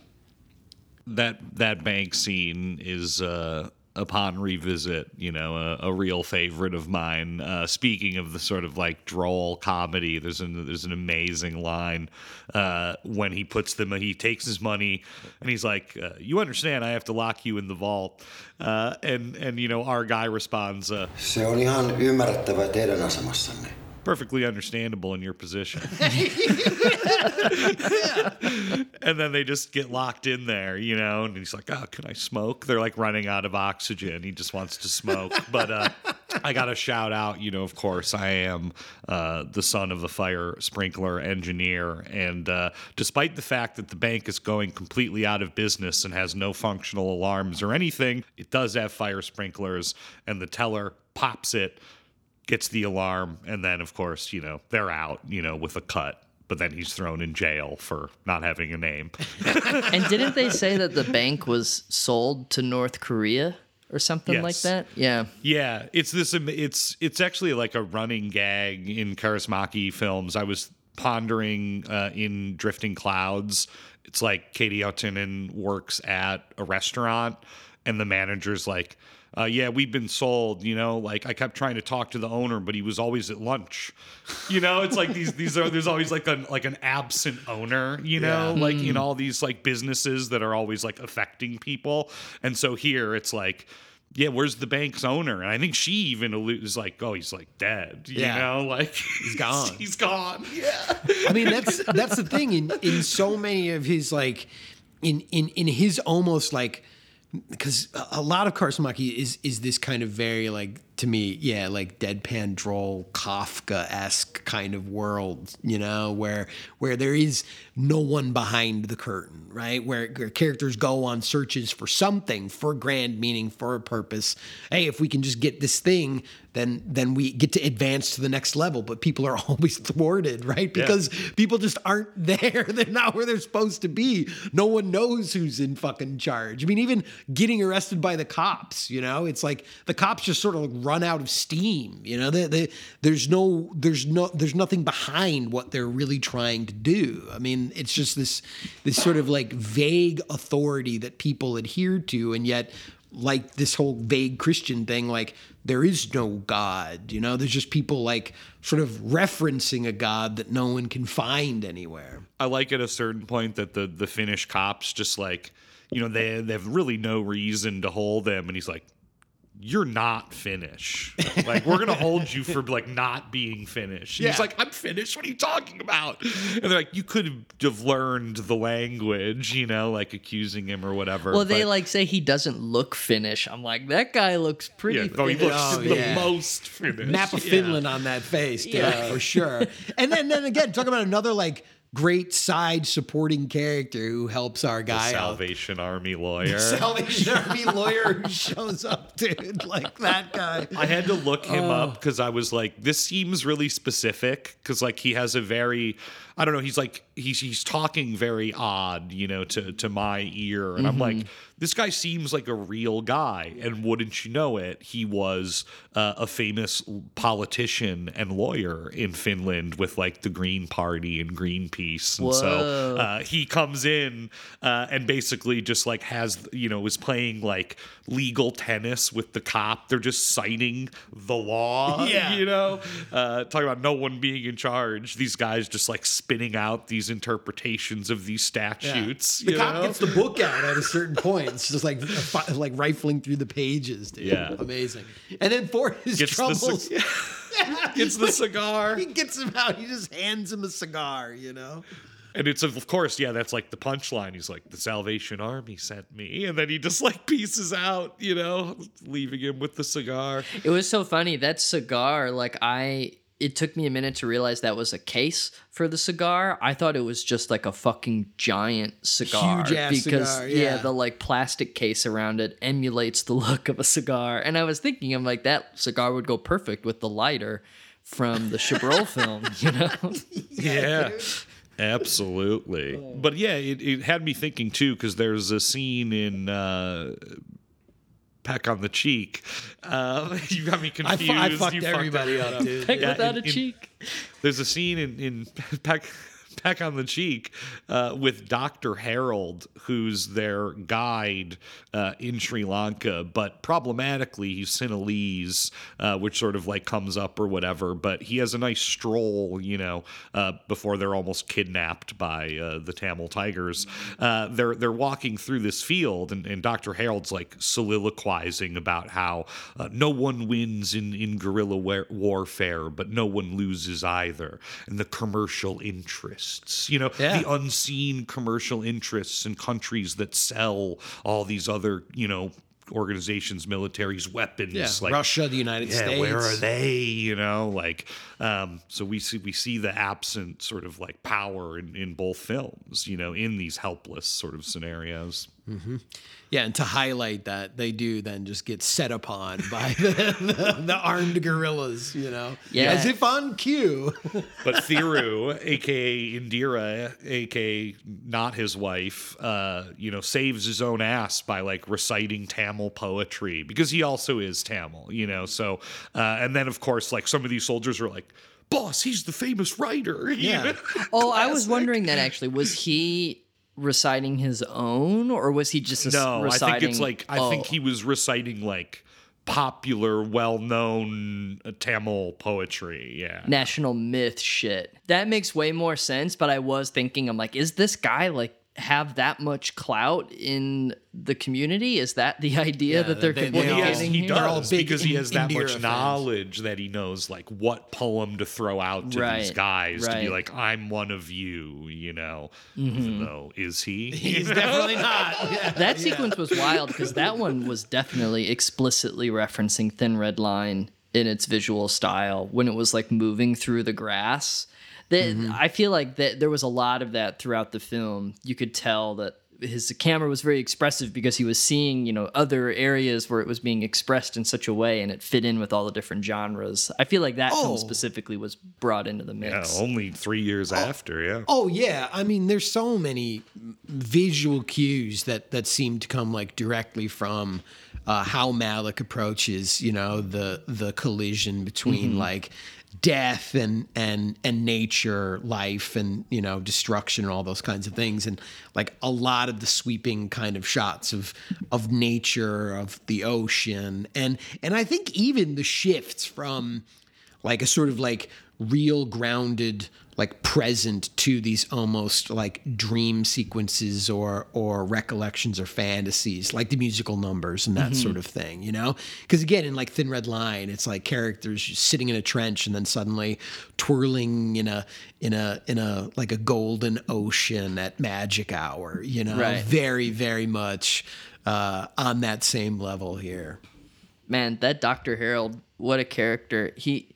That that bank scene is uh upon revisit, you know, a, a real favorite of mine. Uh, speaking of the sort of like droll comedy, there's an there's an amazing line uh, when he puts them. He takes his money and he's like, uh, "You understand? I have to lock you in the vault." Uh, and and you know, our guy responds, uh, Se ihan ymmärrettävää teidän asemassanne. Perfectly understandable in your position. and then they just get locked in there, you know, and he's like, Oh, can I smoke? They're like running out of oxygen. He just wants to smoke. but uh, I got to shout out, you know, of course, I am uh, the son of a fire sprinkler engineer. And uh, despite the fact that the bank is going completely out of business and has no functional alarms or anything, it does have fire sprinklers, and the teller pops it gets the alarm, and then of course, you know, they're out, you know, with a cut. But then he's thrown in jail for not having a name. and didn't they say that the bank was sold to North Korea or something like that? Yeah. Yeah, it's this. It's it's actually like a running gag in Kaurismäki films. I was pondering uh, in Drifting Clouds. It's like Kati Outinen works at a restaurant, and the manager's like. Uh, yeah, we've been sold. You know, like I kept trying to talk to the owner, but he was always at lunch. You know, it's like these these are there's always like an like an absent owner. You know, Yeah. like in Mm. all these like businesses that are always like affecting people. And so here it's like yeah, where's the bank's owner? And I think she even alludes is like, oh, he's like dead. You Yeah. know, like He's gone. he's gone. Yeah. I mean, that's that's the thing in in so many of his like in in in his almost like because a- lot of Kaurismäki is is this kind of very like to me, yeah, like deadpan droll Kafka esque kind of world, you know, where where there is no one behind the curtain, right? Where, where characters go on searches for something, for grand meaning, for a purpose. Hey, if we can just get this thing, then then we get to advance to the next level. But people are always thwarted, right? Yeah. Because people just aren't there. They're not where they're supposed to be. No one knows who's in fucking charge. I mean, even getting arrested by the cops, you know, it's like the cops just sort of like run out of steam. You know, they, they, there's no, there's no, there's nothing behind what they're really trying to do. I mean, it's just this, this sort of like vague authority that people adhere to, and yet. Like this whole vague Christian thing, like there is no God, you know, there's just people like sort of referencing a God that no one can find anywhere. I like at a certain point that the the Finnish cops just like, you know, they they have really no reason to hold them and he's like, "You're not Finnish. Like we're gonna hold you for like not being Finnish." And He's like, "I'm Finnish. What are you talking about?" And they're like, "You could have learned the language, you know, like accusing him or whatever." Well, they but- like say he doesn't look Finnish. I'm like, that guy looks pretty. Yeah, no, he Finnish. looks Oh, the yeah. most Finnish. Map of Yeah. Finland on that face, yeah, Yeah. for sure. And then, then again, talk about another like great side supporting character who helps our The guy out. Salvation Army lawyer. Salvation Army lawyer who shows up, dude, like that guy. I had to look him Oh. up because I was like, this seems really specific because like he has a very, I don't know, he's like he's he's talking very odd, you know, to to my ear, and I'm Mm-hmm. like, this guy seems like a real guy, and wouldn't you know it, he was uh, a famous politician and lawyer in Finland with like the Green Party and Greenpeace, and so uh, he comes in uh, and basically just like has you know is playing like legal tennis with the cop. They're just citing the law. Yeah. you know, uh, talking about no one being in charge. These guys just like spinning out these interpretations of these statutes. The you cop know? gets the book out at a certain point. It's just like like rifling through the pages, dude. Yeah. amazing. And then for his Gets the troubles, cig- Gets the cigar. he gets him out. He just hands him a cigar. You know. And it's of course, yeah, that's like the punchline. He's like, the Salvation Army sent me. And then he just like pieces out, you know, leaving him with the cigar. It was so funny that cigar. Like I, it took me a minute to realize that was a case for the cigar. I thought it was just like a fucking giant cigar Huge-ass because cigar, yeah. yeah. the like plastic case around it emulates the look of a cigar. And I was thinking, I'm like, that cigar would go perfect with the lighter from the Chabrol film, you know? Yeah. Absolutely. But yeah, it, it had me thinking too, because there's a scene in uh, Peck on the Cheek. Uh, you got me I, confused. fu- I fucked You everybody everyone up, dude. Peck Yeah, without in- a in- cheek. There's a scene in, in Peck, peck on the cheek uh, with Dr. Harold, who's their guide uh, in Sri Lanka, but problematically, he's Sinhalese, uh, which sort of like comes up or whatever. But he has a nice stroll, you know, uh, before they're almost kidnapped by uh, the Tamil tigers. Uh, they're they're walking through this field, and, and Dr. Harold's like soliloquizing about how no one wins in in guerrilla war- warfare, but no one loses either, and the commercial interests, you know, Yeah. the unseen commercial interests in countries that sell all these other, you know. Organizations, militaries, weapons, Yeah, like Russia, the United yeah, Where are they? You know, like um, so we see we see the absent sort of like power in, in both films. You know, in these helpless sort of scenarios. Hmm Yeah, and to highlight that, they do then just get set upon by the, the, the armed guerrillas, you know? Yeah. As if on cue. But Thiru, aka Indira, aka not his wife, uh, you know, saves his own ass by like reciting Tamil poetry because he also is Tamil, you know. So, uh, and then of course, like some of these soldiers are like, "Boss, he's the famous writer." you know? Oh, I was wondering that actually. Was he reciting his own, or was he just no, reciting? I think it's like I think he was reciting like popular, well-known uh, Tamil poetry. Yeah. national myth shit. That makes way more sense, but I was thinking, I'm like, is this guy like have that much clout in the community? Is that the idea that they're Well, he, has, he here? does because he has that Indira much fans. knowledge that he knows like what poem to throw out to these Right, guys to be like, I'm one of you, you know. Mhm. Even though is he? He's definitely not. Yeah, that yeah. sequence was wild because that one was definitely explicitly referencing Thin Red Line in its visual style when it was like moving through the grass. That Mm-hmm. I feel like that there was a lot of that throughout the film. You could tell that his camera was very expressive because he was seeing, you know, other areas where it was being expressed in such a way and it fit in with all the different genres. I feel like that Oh. film specifically was brought into the mix Yeah, mix. only three years after, yeah. Oh yeah, I mean, there's so many visual cues that that seem to come like directly from uh, how Malick approaches, you know, the the collision between Mhm. like death and and and nature, life and you know destruction and all those kinds of things, and like a lot of the sweeping kind of shots of of nature, of the ocean, and and I think even the shifts from like a sort of like real grounded like present to these almost like dream sequences or or recollections or fantasies like the musical numbers and that Mhm. sort of thing you know because again in like thin red line it's like characters just sitting in a trench and then suddenly twirling in a in a in a like a golden ocean at magic hour you know Right. very very much uh on that same level here man, that Dr. Harold, what a character. He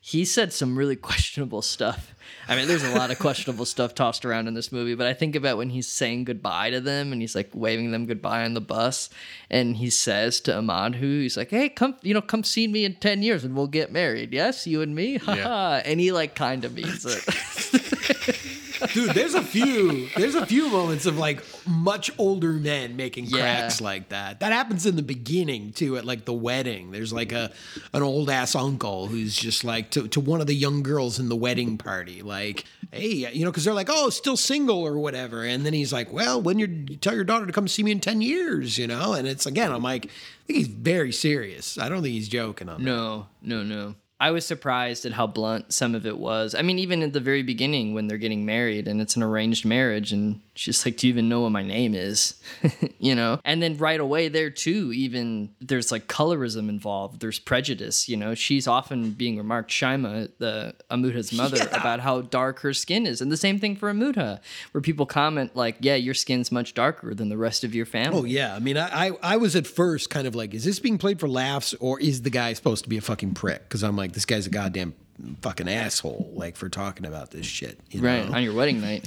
he said some really questionable stuff. I mean, there's a lot of questionable stuff tossed around in this movie, but I think about when he's saying goodbye to them and he's like waving them goodbye on the bus, and he says to Amudha, he's like, "Hey, come, you know, come see me in ten years and we'll get married. Yes, you and me, haha." And he like kind of means it. Dude, there's a few there's a few moments of like much older men making Yeah. cracks like that. That happens in the beginning too at like the wedding. There's like a an old ass uncle who's just like to, to one of the young girls in the wedding party like, "Hey, you know, cuz they're like, "Oh, still single or whatever." And then he's like, "Well, when you're, tell your daughter to come see me in 10 years, you know?" And it's again, I'm like, I think he's very serious. I don't think he's joking on that. No, no, no. I was surprised at how blunt some of it was. I mean, even at the very beginning when they're getting married and it's an arranged marriage, and she's like, Do you even know what my name is? you know? And then right away there, too, even there's like colorism involved, there's prejudice. You know, she's often being remarked, Shaima, the Amudha's mother, Yeah. about how dark her skin is. And the same thing for Amudha, where people comment, like, Yeah, your skin's much darker than the rest of your family. Oh yeah, I mean, I, I I was at first kind of like, is this being played for laughs or is the guy supposed to be a fucking prick? Because I'm like, this guy's a goddamn fucking asshole, like for talking about this shit. You Right, know? on your wedding night.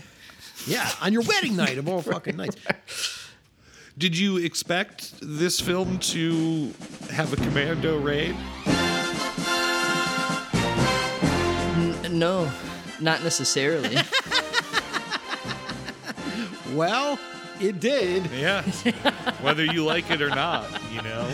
Yeah, on your wedding night of all fucking nights. Did you expect this film to have a commando raid? N- no, not necessarily. Well, it did. Yeah. Whether you like it or not, you know.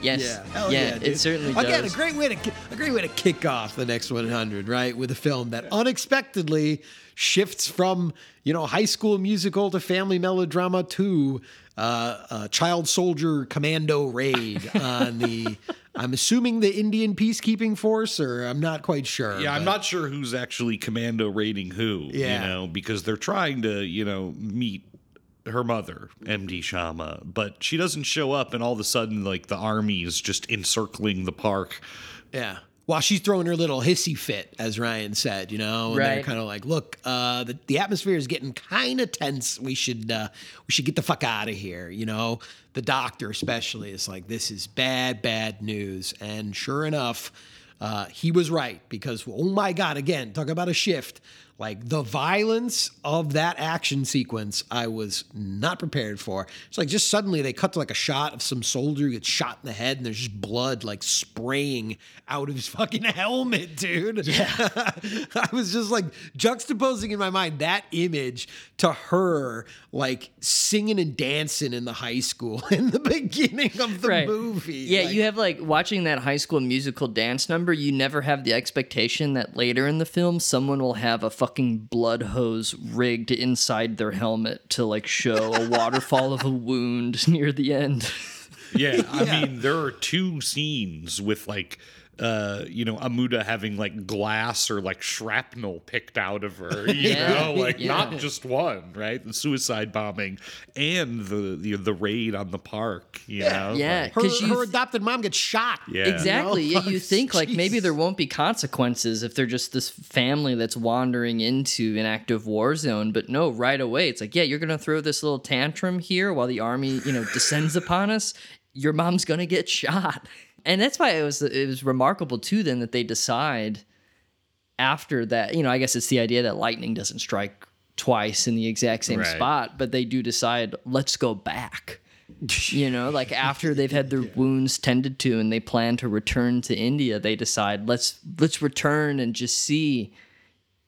Yes. Yeah, hell yeah, yeah, it dude. certainly Again, does. a great way to a great way to kick off the next 100, right? With a film that unexpectedly shifts from you know high school musical to family melodrama to uh, child soldier commando raid on the. I'm assuming the Indian peacekeeping force, or I'm not quite sure. Yeah, I'm not sure who's actually commando raiding who, Yeah. you know, because they're trying to, you know, meet her mother, MD Shama, but she doesn't show up and all of a sudden like the army is just encircling the park. Yeah. While she's throwing her little hissy fit, as Ryan said, you know, and they're kind of like, "Look, uh, the the atmosphere is getting kind of tense. We should uh, we should get the fuck out of here." You know, the doctor especially is like, "This is bad, bad news." And sure enough, uh, he was right because oh my god, again, talk about a shift. Like the violence of that action sequence, I was not prepared for. It's like just suddenly they cut to like a shot of some soldier who gets shot in the head, and there's just blood like spraying out of his fucking helmet, dude. Yeah. I was just like juxtaposing in my mind that image to her like singing and dancing in the high school in the beginning of the Right. movie. Yeah, Like, you have like watching that high school musical dance number, you never have the expectation that later in the film someone will have a fucking blood hose rigged inside their helmet to like show a waterfall of a wound near the end. Yeah, I mean, there are two scenes with like uh, you know, Amudha having like glass or like shrapnel picked out of her, you Yeah, know, like yeah. not just one, right? The suicide bombing and the the, the raid on the park, you know. Yeah, like- her, 'cause you her adopted mom gets shot. Yeah. Exactly. You know? Yeah, you think like maybe there won't be consequences if they're just this family that's wandering into an active war zone, but no, right away it's like, yeah, you're gonna throw this little tantrum here while the army, you know, descends upon us. Your mom's gonna get shot, and that's why it was it was remarkable too. Then that they decide after that, you know, I guess it's the idea that lightning doesn't strike twice in the exact same Right. spot, but they do decide, let's go back. you know, like after they've had their wounds tended to and they plan to return to India, they decide, let's let's return and just see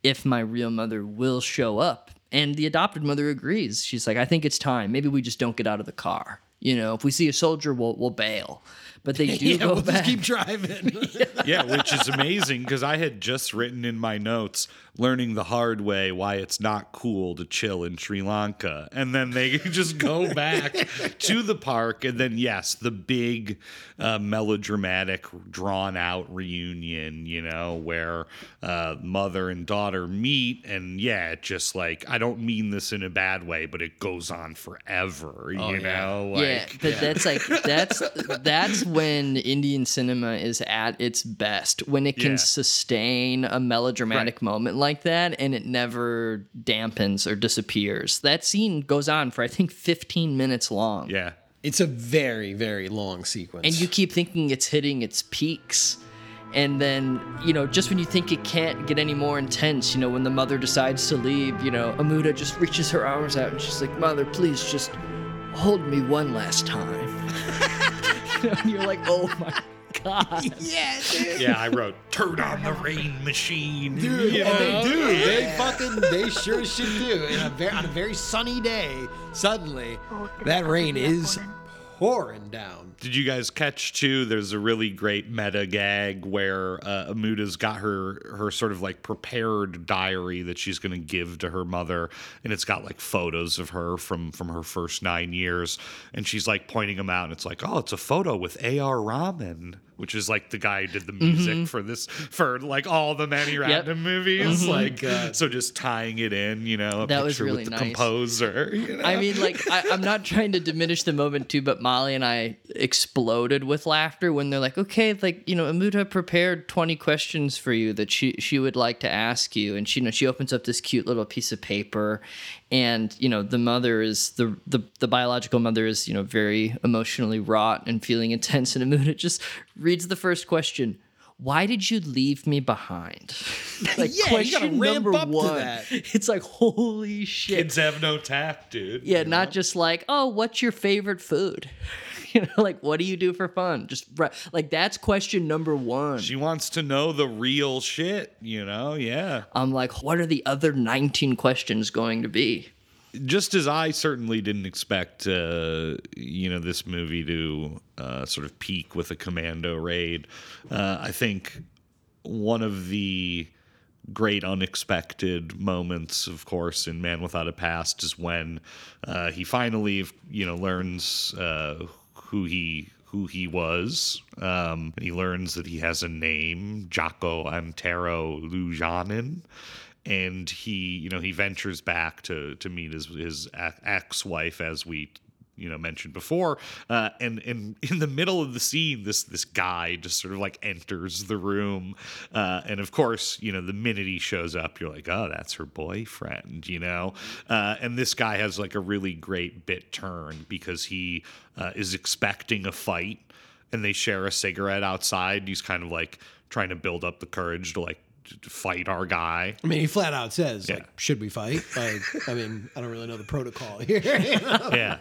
if my real mother will show up. And the adopted mother agrees. She's like, I think it's time. Maybe we just don't get out of the car. You know, if we see a soldier, we'll we'll bail. But they do yeah, go we'll back. just keep driving. yeah, which is amazing because I had just written in my notes learning the hard way why it's not cool to chill in Sri Lanka. And then they just go back to the park. And then, yes, the big uh, melodramatic, drawn out reunion, you know, where uh, mother and daughter meet. And yeah, it just like, I don't mean this in a bad way, but it goes on forever, you know? Like, yeah, but that's like that's that's when Indian cinema is at its best when it can Yeah. sustain a melodramatic moment like that and it never dampens or disappears. That scene goes on for I think 15 minutes long. Yeah. it's a very, very long sequence. And you keep thinking it's hitting its peaks. And then, you know, just when you think it can't get any more intense, you know, when the mother decides to leave, you know, Amudha just reaches her arms out and she's like, Mother, please just hold me one last time. You know, and you're like, oh my God. yeah, dude. Yeah, I wrote "Turn on the rain machine." Dude, you and they do. They fucking, they sure should do. In a very, on a very sunny day, suddenly, that rain is pouring down. Did you guys catch too? There's a really great meta gag where uh, Amudha's got her her sort of like prepared diary that she's going to give to her mother, and it's got like photos of her from from her first nine years, and she's like pointing them out, and it's like, oh, it's a photo with A.R. Rahman, which is like the guy who did the music for this for like all the Mani Ratnam movies, Mhm. like God. so just tying it in, you know, a That was really with the nice. composer. You know? I mean, like, I, I'm not trying to diminish the moment too, but Molly and I exploded with laughter when they're like, okay, like, you know, Amudha prepared 20 questions for you that she, she would like to ask you. And she, you know, she opens up this cute little piece of paper and, you know, the mother is, the, the, the biological mother is, you know, very emotionally wrought and feeling intense. And Amudha just reads the first question. Why did you leave me behind? like Yeah, you gotta ramp number up to one. that. It's like holy shit. Kids have no tact, dude. Yeah, not just like, oh, what's your favorite food? You know, like what do you do for fun? Just like that's question number one. She wants to know the real shit, you know? Yeah. I'm like, what are the other 19 questions going to be? just as I certainly didn't expect, uh, you know, this movie to uh, sort of peak with a commando raid, uh, I think one of the great unexpected moments, of course, in Man Without a Past is when uh, he finally, you know, learns uh, who he who he was. Um, he learns that he has a name, Jaco Antero Lujanin and he you know he ventures back to to meet his his ex-wife as we you know mentioned before uh, and and in the middle of the scene this this guy just sort of like enters the room uh, and of course you know the minute he shows up you're like oh that's her boyfriend you know? Uh, and this guy has like a really great bit turn because he uh, is expecting a fight and they share a cigarette outside he's kind of like trying to build up the courage to like fight our guy. I mean, he flat out says, Yeah. like, should we fight? Like, I mean, I don't really know the protocol here. you know? yeah.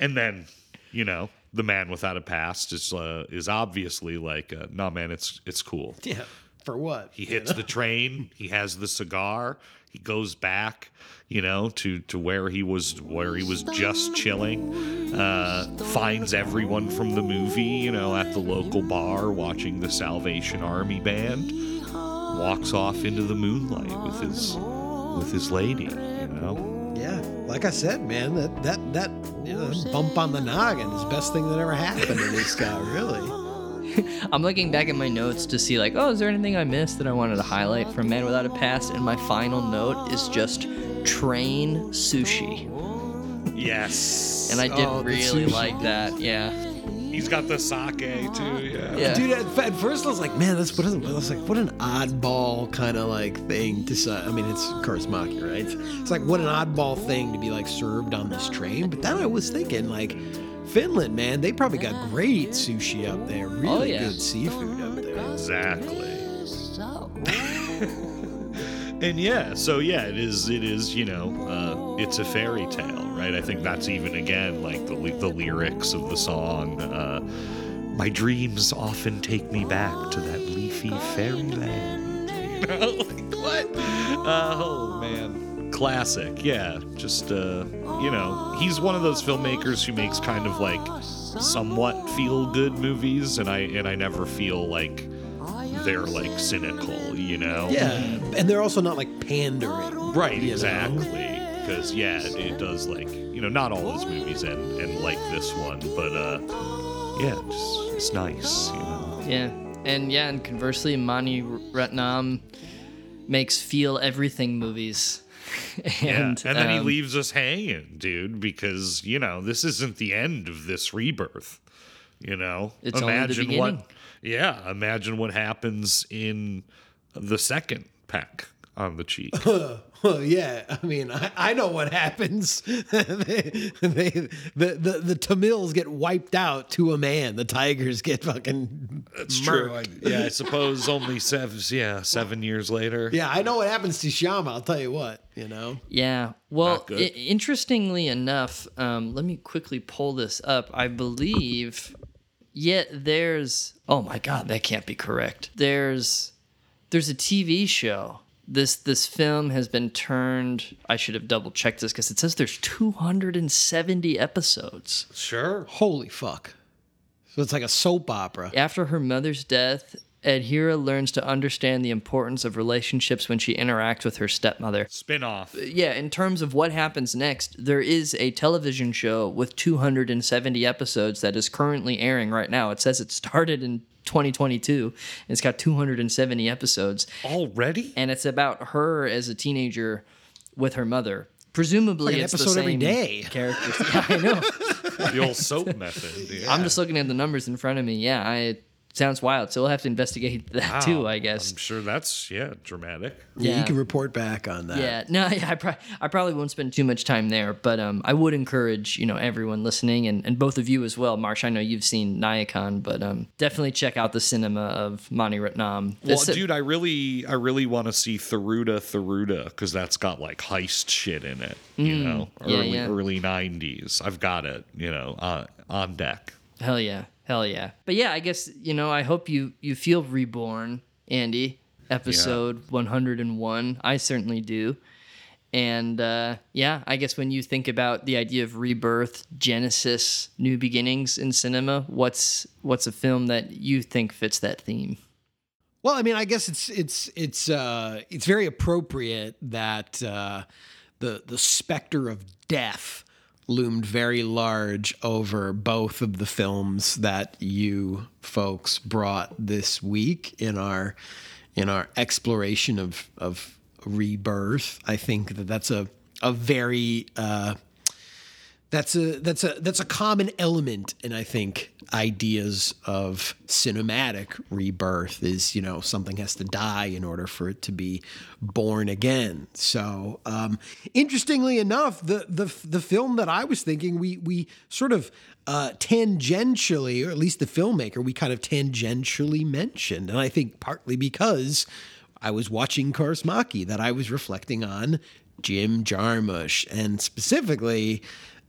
And then, you know, the man without a past is uh, is obviously like, uh, no man, it's it's cool. Yeah. For what? He hits the train. He has the cigar. He goes back, you know, to to where he was where he was just chilling. Uh, finds everyone from the movie, you know, at the local bar watching the Salvation Army band. Walks off into the moonlight with his with his lady, you know. Yeah. Like I said, man, that that that you know, bump on the noggin is the best thing that ever happened to this guy, really. I'm looking back at my notes to see like, oh, is there anything I missed that I wanted to highlight from Man Without a Past? And my final note is just train sushi. Yes. And I did Oh, really like that. Yeah. He's got the sake too. Yeah. Yeah. Dude, at, at first I was like, man, that's what is I was like, what an oddball kind of like thing to say. I mean, it's Kaurismäki, right? It's, it's like what an oddball thing to be like served on this train. But then I was thinking, like, Finland, man, they probably got great sushi up there, really Oh, yeah. good seafood up there. Exactly. and yeah, so yeah, it is. It is. You know, uh, it's a fairy tale, right? I think that's even again like the the lyrics of the song. Uh, My dreams often take me back to that leafy fairyland. You know, like what? oh man, classic. Yeah, just uh, you know, he's one of those filmmakers who makes kind of like somewhat feel good movies, and I and I never feel like they're like cynical, you know? Yeah, and they're also not like pandering. Right, Exactly. know? Exactly. Because yeah, it, it does like you know not all his movies end and like this one, but uh, yeah, just, it's nice, you know. Yeah. And yeah, and conversely, Mani Ratnam makes feel everything movies. and yeah, and then he um, leaves us hanging, dude, because you know this isn't the end of this rebirth. You know, It's only the imagine beginning. what. Yeah, imagine what happens in the second peck on the cheek. Well, yeah. I mean, I, I know what happens. they, they, the, the the Tamils get wiped out to a man. The Tigers get fucking. That's true. murked. Yeah, I suppose only seven. Yeah, seven years later. Yeah, I know what happens to Shama. I'll tell you what. You know. Yeah. Well, I- interestingly enough, um, let me quickly pull this up. I believe, yet there's. Oh my God, that can't be correct. There's, there's a TV show. This this film has been turned. I should have double checked this because it says there's 270 episodes. Sure. Holy fuck. So it's like a soap opera. After her mother's death, Adhira learns to understand the importance of relationships when she interacts with her stepmother. Spin off. Uh, yeah, in terms of what happens next, there is a television show with 270 episodes that is currently airing right now. It says it started in 2022. and It's got 270 episodes. Already? And it's about her as a teenager with her mother. Presumably, Like an it's the episode every same day. characters. Yeah, I know. the old soap method. Yeah. I'm just looking at the numbers in front of me. Yeah, I, it sounds wild. So we'll have to investigate that Wow. too, I guess. I'm sure that's yeah dramatic. Yeah, Yeah. you can report back on that. Yeah, no, yeah, I, pro- I probably won't spend too much time there, but um, I would encourage you know everyone listening and, and both of you as well, Marsh. I know you've seen Nayakan, but um, definitely check out the cinema of Mani Ratnam. Well, This- dude, I really, I really want to see Thiruda Thiruda because that's got like heist shit in it. You Mm, know, yeah, early yeah. early '90s. I've got it. You know, uh, on deck. hell yeah, hell yeah. But yeah, I guess you know I hope you you feel reborn, Andy. Episode 101. I certainly do. And uh, yeah, I guess when you think about the idea of rebirth, genesis, new beginnings in cinema, what's what's a film that you think fits that theme? Well, I mean, I guess it's it's it's uh, it's very appropriate that uh, the the specter of death loomed very large over both of the films that you folks brought this week in our in our exploration of of rebirth. I think that that's a a very uh, that's a that's a that's a common element and i think ideas of cinematic rebirth is you know something has to die in order for it to be born again. So um, interestingly enough the the the film that i was thinking we we sort of uh, tangentially or at least the filmmaker we kind of tangentially mentioned and i think partly because I was watching Kaurismäki that I was reflecting on Jim Jarmusch and specifically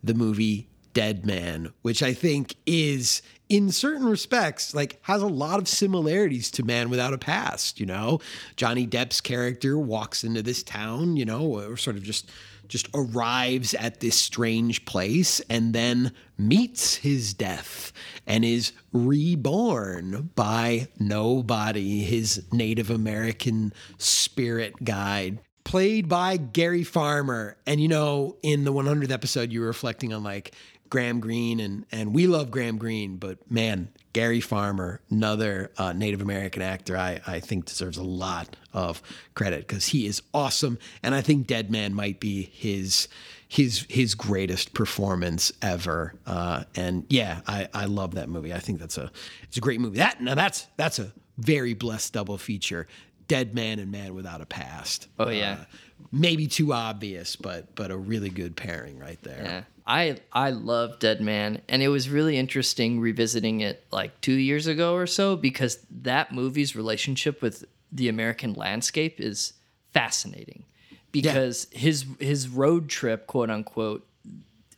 the movie Dead Man, which I think is in certain respects like has a lot of similarities to Man Without a Past, you know. Johnny Depp's character walks into this town, you know, or sort of just just arrives at this strange place and then meets his death and is reborn by nobody, his Native American spirit guide played by Gary Farmer. And you know, in the 100th episode, you were reflecting on like Graham Greene, and and we love Graham Greene, but man, Gary Farmer, another uh, Native American actor, I I think deserves a lot of credit because he is awesome, and I think Dead Man might be his his his greatest performance ever. Uh, and yeah, I I love that movie. I think that's a it's a great movie. That now that's that's a very blessed double feature. Dead Man and Man Without a Past. Oh yeah. Uh, maybe too obvious, but but a really good pairing right there. Yeah. I I love Dead Man and it was really interesting revisiting it like 2 years ago or so because that movie's relationship with the American landscape is fascinating. Because yeah. his his road trip, quote unquote,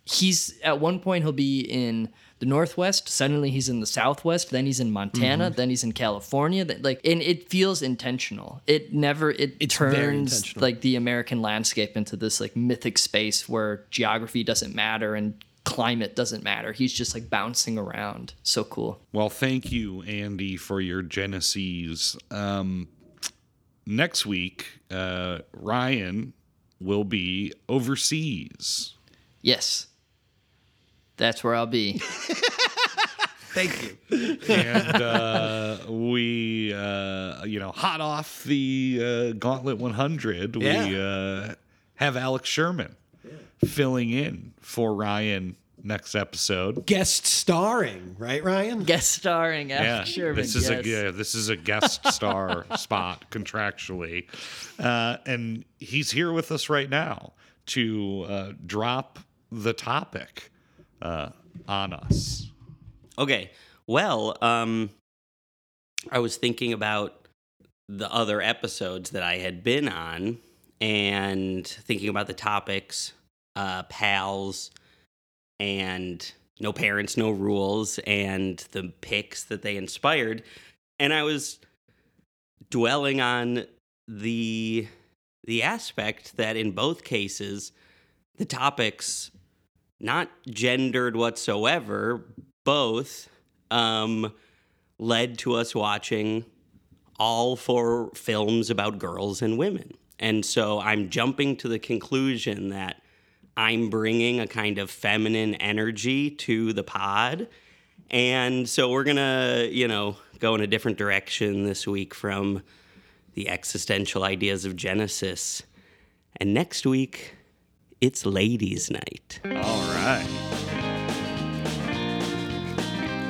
he's at one point he'll be in the northwest suddenly he's in the southwest then he's in montana mm-hmm. then he's in california like and it feels intentional. It never it it's turns like the american landscape into this like mythic space where geography doesn't matter and climate doesn't matter. He's just like bouncing around. So cool. Well thank you andy for your genesis. Um, next week uh, ryan will be overseas. Yes that's where I'll be. Thank you. and uh, we, uh, you know, hot off the uh, Gauntlet 100, Yeah. we uh, have Alex Sherman filling in for Ryan next episode. Guest starring, right, Ryan? Guest starring Alex Sherman. This is yes. a yeah, this is a guest star spot contractually, uh, and he's here with us right now to uh, drop the topic uh, on us. Okay. Well, um, I was thinking about the other episodes that I had been on and thinking about the topics, uh, pals, and no parents, no rules, and the picks that they inspired. And I was dwelling on the the aspect that in both cases the topics not gendered whatsoever, both um, led to us watching all four films about girls and women. And so I'm jumping to the conclusion that I'm bringing a kind of feminine energy to the pod. And so we're going to, you know, go in a different direction this week from the existential ideas of Genesis. And next week, it's ladies' night. All right.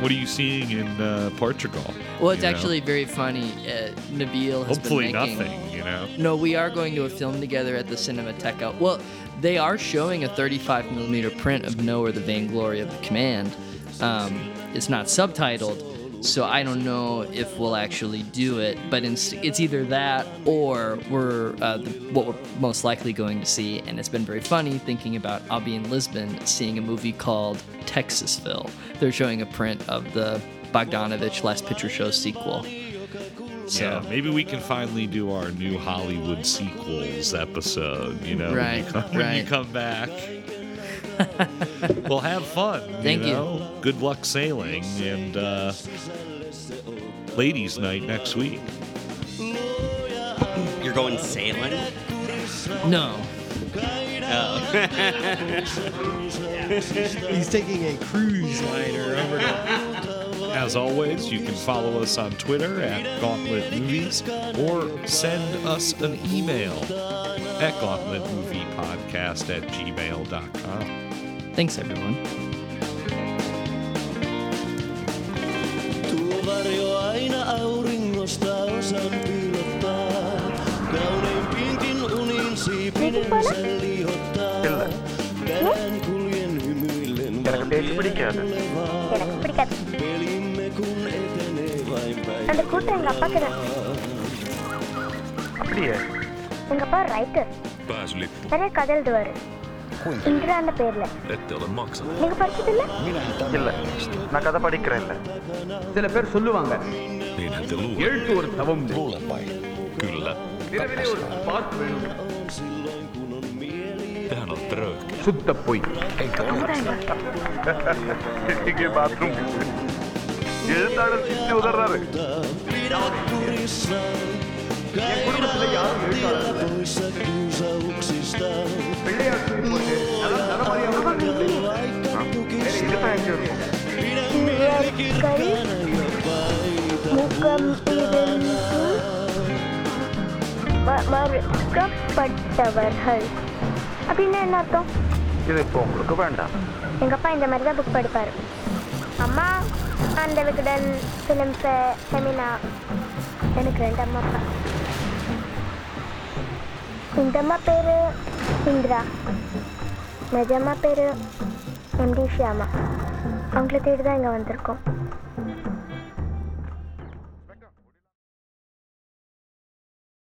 What are you seeing in uh, Portugal? Well, it's You know? actually very funny. Uh, Nabil has hopefully been making. nothing. You know. No, we are going to a film together at the Cinemateca. Well, they are showing a 35 millimeter print of "Know or the Vainglory of the Command." Um, it's not subtitled, so I don't know if we'll actually do it. But it's, it's either that or we're uh, the, what we're most likely going to see. And it's been very funny thinking about I'll be in Lisbon seeing a movie called Texasville. They're showing a print of the Bogdanovich Last Picture Show sequel. So Yeah. maybe we can finally do our new Hollywood sequels episode. You know, when you come, when you come back. Well, have fun. Thank you. know? Good luck sailing, and uh, ladies' night next week. You're going sailing? No. Oh. He's taking a cruise liner over to. As always, you can follow us on Twitter at Gauntlet Movies or send us an email at gauntletmoviepodcast at gmail.com. Thanks, everyone. Tuo varjo aina auringosta osan piilottaa. Kauneimpiinkin unin siipinensä liihottaa. Perään kuljen hymyillen எனக்கு பிடிக்காது Pelimme kun etenee vain päin. அந்த கூட்டம் எங்க அப்பாக்கு தான் அப்படியே எங்க அப்பா ரைட்டர் Pääsylippu. நிறைய கதை சில்ட்ரா நான் கதை படிக்கிறேன் இல்ல. சில பேர் சொல்லுவாங்க எழுத்து ஒரு தவம் நிலவிலே ஒரு பாத் வேணும். சுத்த போய். பாத்ரூம் எழுத்தாளர் சித்தி உதர்றாரு. என் குடும்பத்துல யாரும் எழுத்தாளர் சொல்லி போட்டு இருக்கு. வேற இதுதான் இருக்கும் மறுக்கப்பட்டவர்கள் அப்படின்னா என்ன அர்த்தம் இது இப்போ உங்களுக்கு வேண்டாம். எங்க அப்பா இந்த மாதிரி தான் புக் படிப்பாரு. அம்மா அந்த விகடன் ஃபிலிம் செமினா எனக்கு ரெண்டு அம்மா அப்பா. இந்த அம்மா பேரு இந்திரா. நிஜம்மா பேரு எம்டி ஷியாமா. அவங்கள தேடி தான் இங்கே வந்திருக்கோம்.